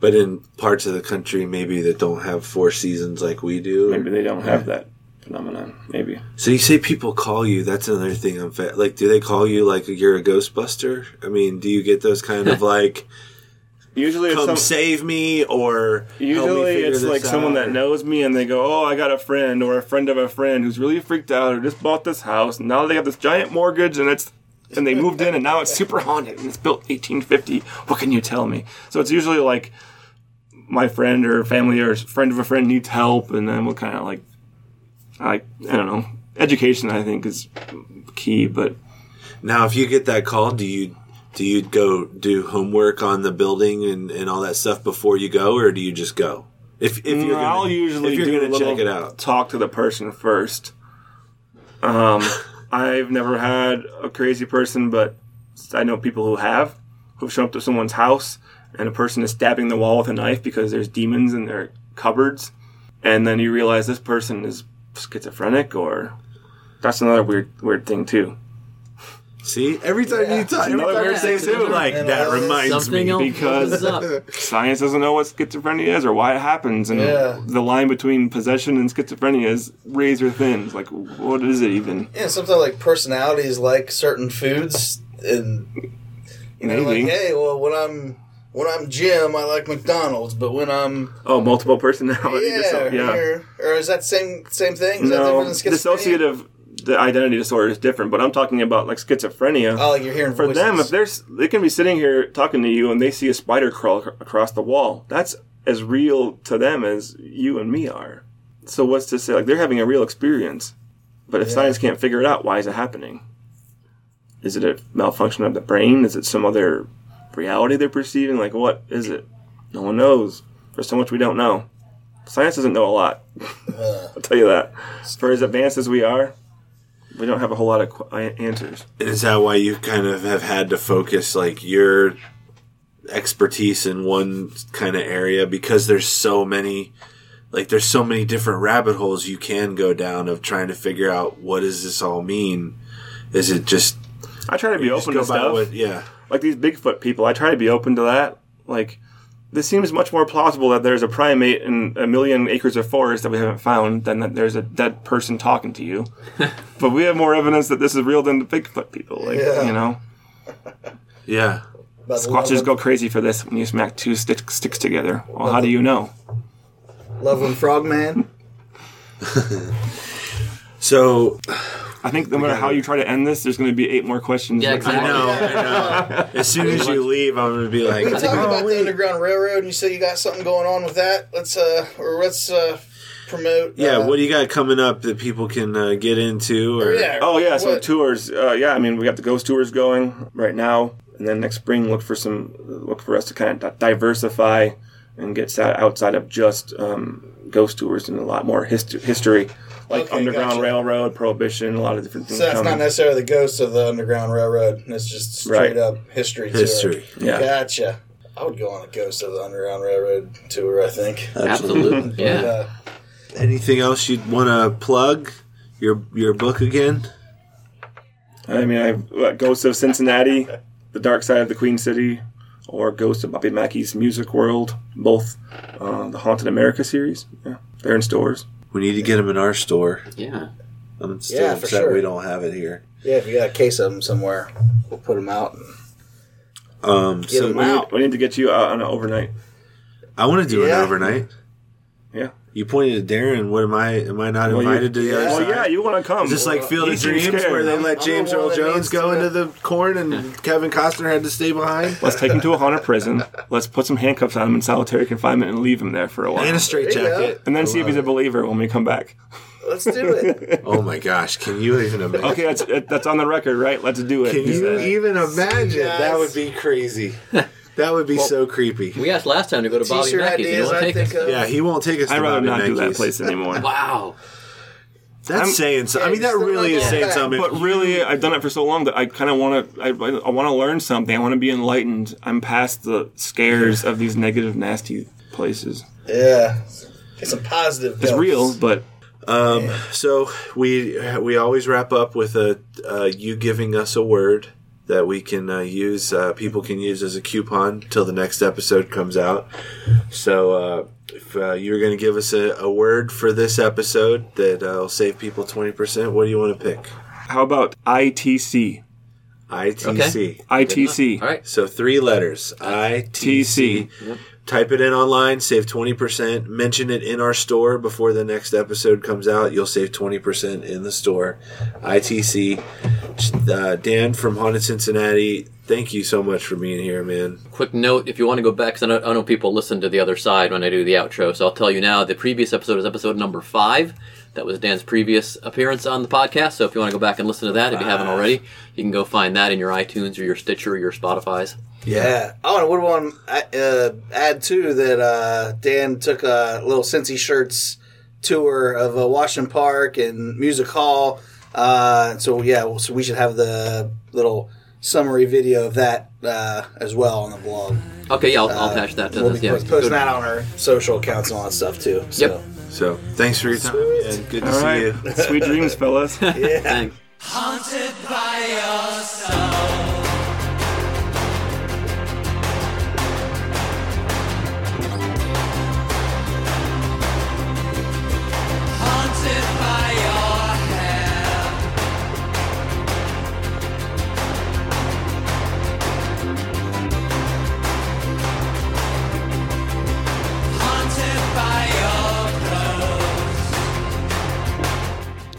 But in parts of the country, maybe that don't have four seasons like we do. Maybe they don't have that phenomenon, maybe. So you say people call you? That's another thing. I'm fa- like, do they call you like you're a Ghostbuster? I mean, do you get those kind of like, Usually, come some, save me or help me Usually it's like someone that knows me and they go, "Oh, I got a friend or a friend of a friend who's really freaked out or just bought this house and now they have this giant mortgage and it's and they moved in and now it's super haunted and it's built 1850. What can you tell me?" So it's usually like my friend or family or friend of a friend needs help and then we'll kind of like like I don't know. Education I think is key, but Now, if you get that call, do you do you go do homework on the building and, and all that stuff before you go, or do you just go? If if you're gonna, I'll usually if you're do gonna check it out, talk to the person first. Um, I've never had a crazy person, but I know people who have, who've shown up to someone's house and a person is stabbing the wall with a knife because there's demons in their cupboards, and then you realize this person is schizophrenic, or that's another weird weird thing too. see every time you talk, every Another time weird thing, too. like And that reminds Something me. because- Science doesn't know what schizophrenia is or why it happens, and Yeah. the line between possession and schizophrenia is razor thin. It's like, what is it even? Yeah, sometimes like personalities like certain foods, and you know, Maybe. like hey, well, when I'm when I'm Jim, I like McDonald's, but when I'm Oh, multiple personality. yeah, disorder. yeah. Or, or is that same same thing? Is No, different dissociative the identity disorder is different, but I'm talking about like schizophrenia. Oh, like you're hearing For voices. them, if there's, they can be sitting here talking to you and they see a spider crawl across the wall. That's as real to them as you and me are. So what's to say? Like they're having a real experience, but if science can't figure it out, why is it happening? Is it a malfunction of the brain? Is it some other reality they're perceiving? Like what is it? No one knows. There's so much we don't know. Science doesn't know a lot. Uh. I'll tell you that. For as advanced as we are, we don't have a whole lot of qu- answers. Is that why you kind of have had to focus like your expertise in one kind of area because there's so many like there's so many different rabbit holes you can go down of trying to figure out what does this all mean? Is it just I try to be open to go stuff. what- yeah. Like these Bigfoot people, I try to be open to that. Like, this seems much more plausible that there's a primate in a million acres of forest that we haven't found than that there's a dead person talking to you. but we have more evidence that this is real than the Bigfoot people. Like, Yeah. you know, Yeah. About the Squatches go crazy for this when you smack two stick, sticks together. Well, how do you know? Loveland Frogman. So I think no matter how you try to end this, there's going to be eight more questions. Yeah, that- exactly. I know, I know. As soon as you leave, I'm gonna be like, We talking "Oh, about the wait." Underground Railroad, and you said you got something going on with that. Let's uh, or let's uh, promote. Yeah, uh, what do you got coming up that people can uh, get into? Or Yeah. Oh yeah, so What- tours. Uh, yeah, I mean we got the ghost tours going right now, and then next spring look for some look for us to kind of diversify and get sa- outside of just um, ghost tours and a lot more hist- history, like Okay, Underground gotcha. Railroad, Prohibition, a lot of different things. So that's coming. not necessarily the ghost of the Underground Railroad. It's just straight Right. up history. tour. history. Yeah. Gotcha. I would go on a ghost of the Underground Railroad tour. I think. Absolutely. But, Yeah. uh, Anything else you'd want to plug? Your your book again? I mean, I have uh, Ghosts of Cincinnati, The Dark Side of the Queen City, or Ghosts of Bobby Mackey's Music World. Both uh, the Haunted America series. Yeah, they're in stores. We need to get them in our store. Yeah. I'm still Yeah, for upset sure. we don't have it here. yeah, if you got a case of them somewhere, we'll put them out. And Um, Get so 'em We need, out. we need to get you out on an overnight. I want to do Yeah. an overnight. Yeah. You pointed at Darren. What am I? Am I not Well, invited to the other Well, side? yeah, you want to come. Is this like Field of He Dreams scared. where they I'm- let I'm James Earl Jones go into the corn and Kevin Costner had to stay behind? Let's take him to a haunted prison. Let's put some handcuffs on him in solitary confinement and leave him there for a while. And a straight There jacket. And then see if he's a believer when we come back. let's do it. Oh my gosh! Can you even imagine? Okay, that's that's on the record, right? Let's do it. Can you said. even imagine? Yes. That would be crazy. That would be so creepy. We asked last time to go to Bobby T-shirt Mackey's. You ideas. don't take us. of. Yeah, he won't take us. I'd to rather Bobby not do that place anymore. Wow. That's I'm- saying so. I mean, that really is saying back. something. But really, I've done it for so long that I kind of want to. I, I want to learn something. I want to be enlightened. I'm past the scares of these negative, nasty places. Yeah, get some positive. It's ghosts. real, but um So we we always wrap up with a uh, you giving us a word that we can uh, use. Uh, people can use as a coupon till the next episode comes out. So uh, if uh, you're going to give us a, a word for this episode that uh, will save people twenty percent, what do you want to pick? How about ITC? ITC. ITC. All right. So three letters. ITC. Type it in online, save 20%. Mention it in our store before the next episode comes out. You'll save 20% in the store. ITC. Uh, Dan from Haunted Cincinnati, thank you so much for being here, man. Quick note: if you want to go back, because I, I know people listen to the other side when I do the outro, so I'll tell you now. The previous episode is episode number five. That was Dan's previous appearance on the podcast. So if you want to go back and listen to that, if you haven't already, you can go find that in your iTunes or your Stitcher or your Spotify's. Yeah. Oh, and I would want to uh, add too that uh, Dan took a little Cincy Shirts tour of uh, Washington Park and Music Hall. Uh, so yeah, so we should have the little summary video of that uh, as well on the blog. Okay, yeah, I'll, I'll attach that to We'll this. be Yeah, posting good. that on our social accounts and all that stuff too. So. Yep. So thanks for your time and good to All see right. you. Sweet dreams, fellas. Yeah. Thanks. Haunted by your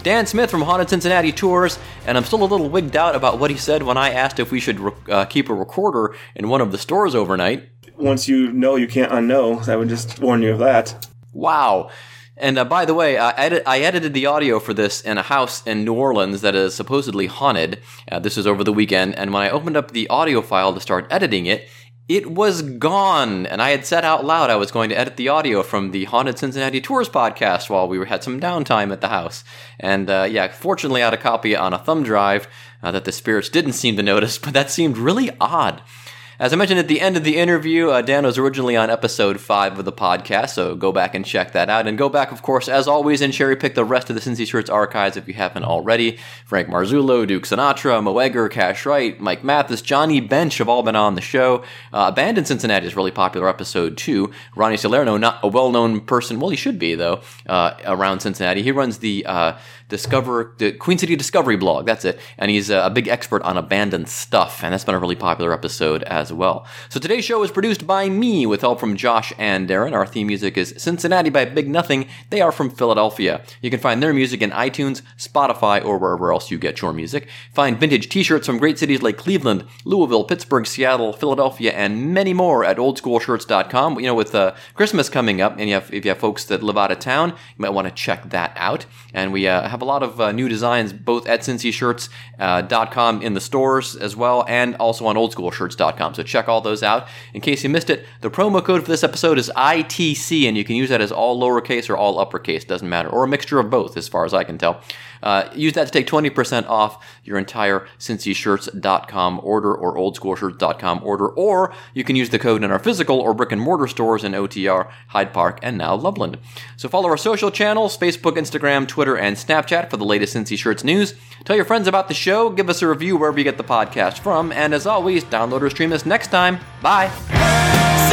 Dan Smith from Haunted Cincinnati Tours, and I'm still a little wigged out about what he said when I asked if we should re- uh, keep a recorder in one of the stores overnight. Once you know, you can't unknow. I would just warn you of that. Wow. And uh, by the way, I, edit- I edited the audio for this in a house in New Orleans that is supposedly haunted. Uh, this was over the weekend, and when I opened up the audio file to start editing it, it was gone. And I had said out loud I was going to edit the audio from the Haunted Cincinnati Tours podcast while we had some downtime at the house. And uh, yeah, fortunately, I had a copy on a thumb drive uh, that the spirits didn't seem to notice, but that seemed really odd. As I mentioned at the end of the interview, uh, Dan was originally on episode 5 of the podcast, so go back and check that out. And go back, of course, as always, and cherry pick the rest of the Cincy Shirts archives if you haven't already. Frank Marzullo, Duke Sinatra, Mo Egger, Cash Wright, Mike Mathis, Johnny Bench have all been on the show. Uh, Abandoned Cincinnati is really popular episode, too. Ronnie Salerno, not a well known person, well, he should be, though, uh, around Cincinnati. He runs the. Discover the Queen City Discovery blog. That's it, and he's a big expert on abandoned stuff, and that's been a really popular episode as well. So today's show is produced by me with help from Josh and Darren. Our theme music is Cincinnati by Big Nothing. They are from Philadelphia. You can find their music in iTunes, Spotify, or wherever else you get your music. Find vintage T-shirts from great cities like Cleveland, Louisville, Pittsburgh, Seattle, Philadelphia, and many more at OldSchoolShirts.com. You know, with uh, Christmas coming up, and you have, if you have folks that live out of town, you might want to check that out. And we uh, have a lot of uh, new designs both at CincyShirts.com in the stores as well, and also on OldSchoolShirts.com. So check all those out. In case you missed it, the promo code for this episode is ITC, and you can use that as all lowercase or all uppercase, doesn't matter, or a mixture of both, as far as I can tell. Uh, use that to take 20% off your entire CincyShirts.com order or OldSchoolShirts.com order, or you can use the code in our physical or brick and mortar stores in OTR, Hyde Park, and now Loveland. So follow our social channels Facebook, Instagram, Twitter, and Snapchat for the latest Cincy Shirts news. Tell your friends about the show, give us a review wherever you get the podcast from, and as always, download or stream us next time. Bye!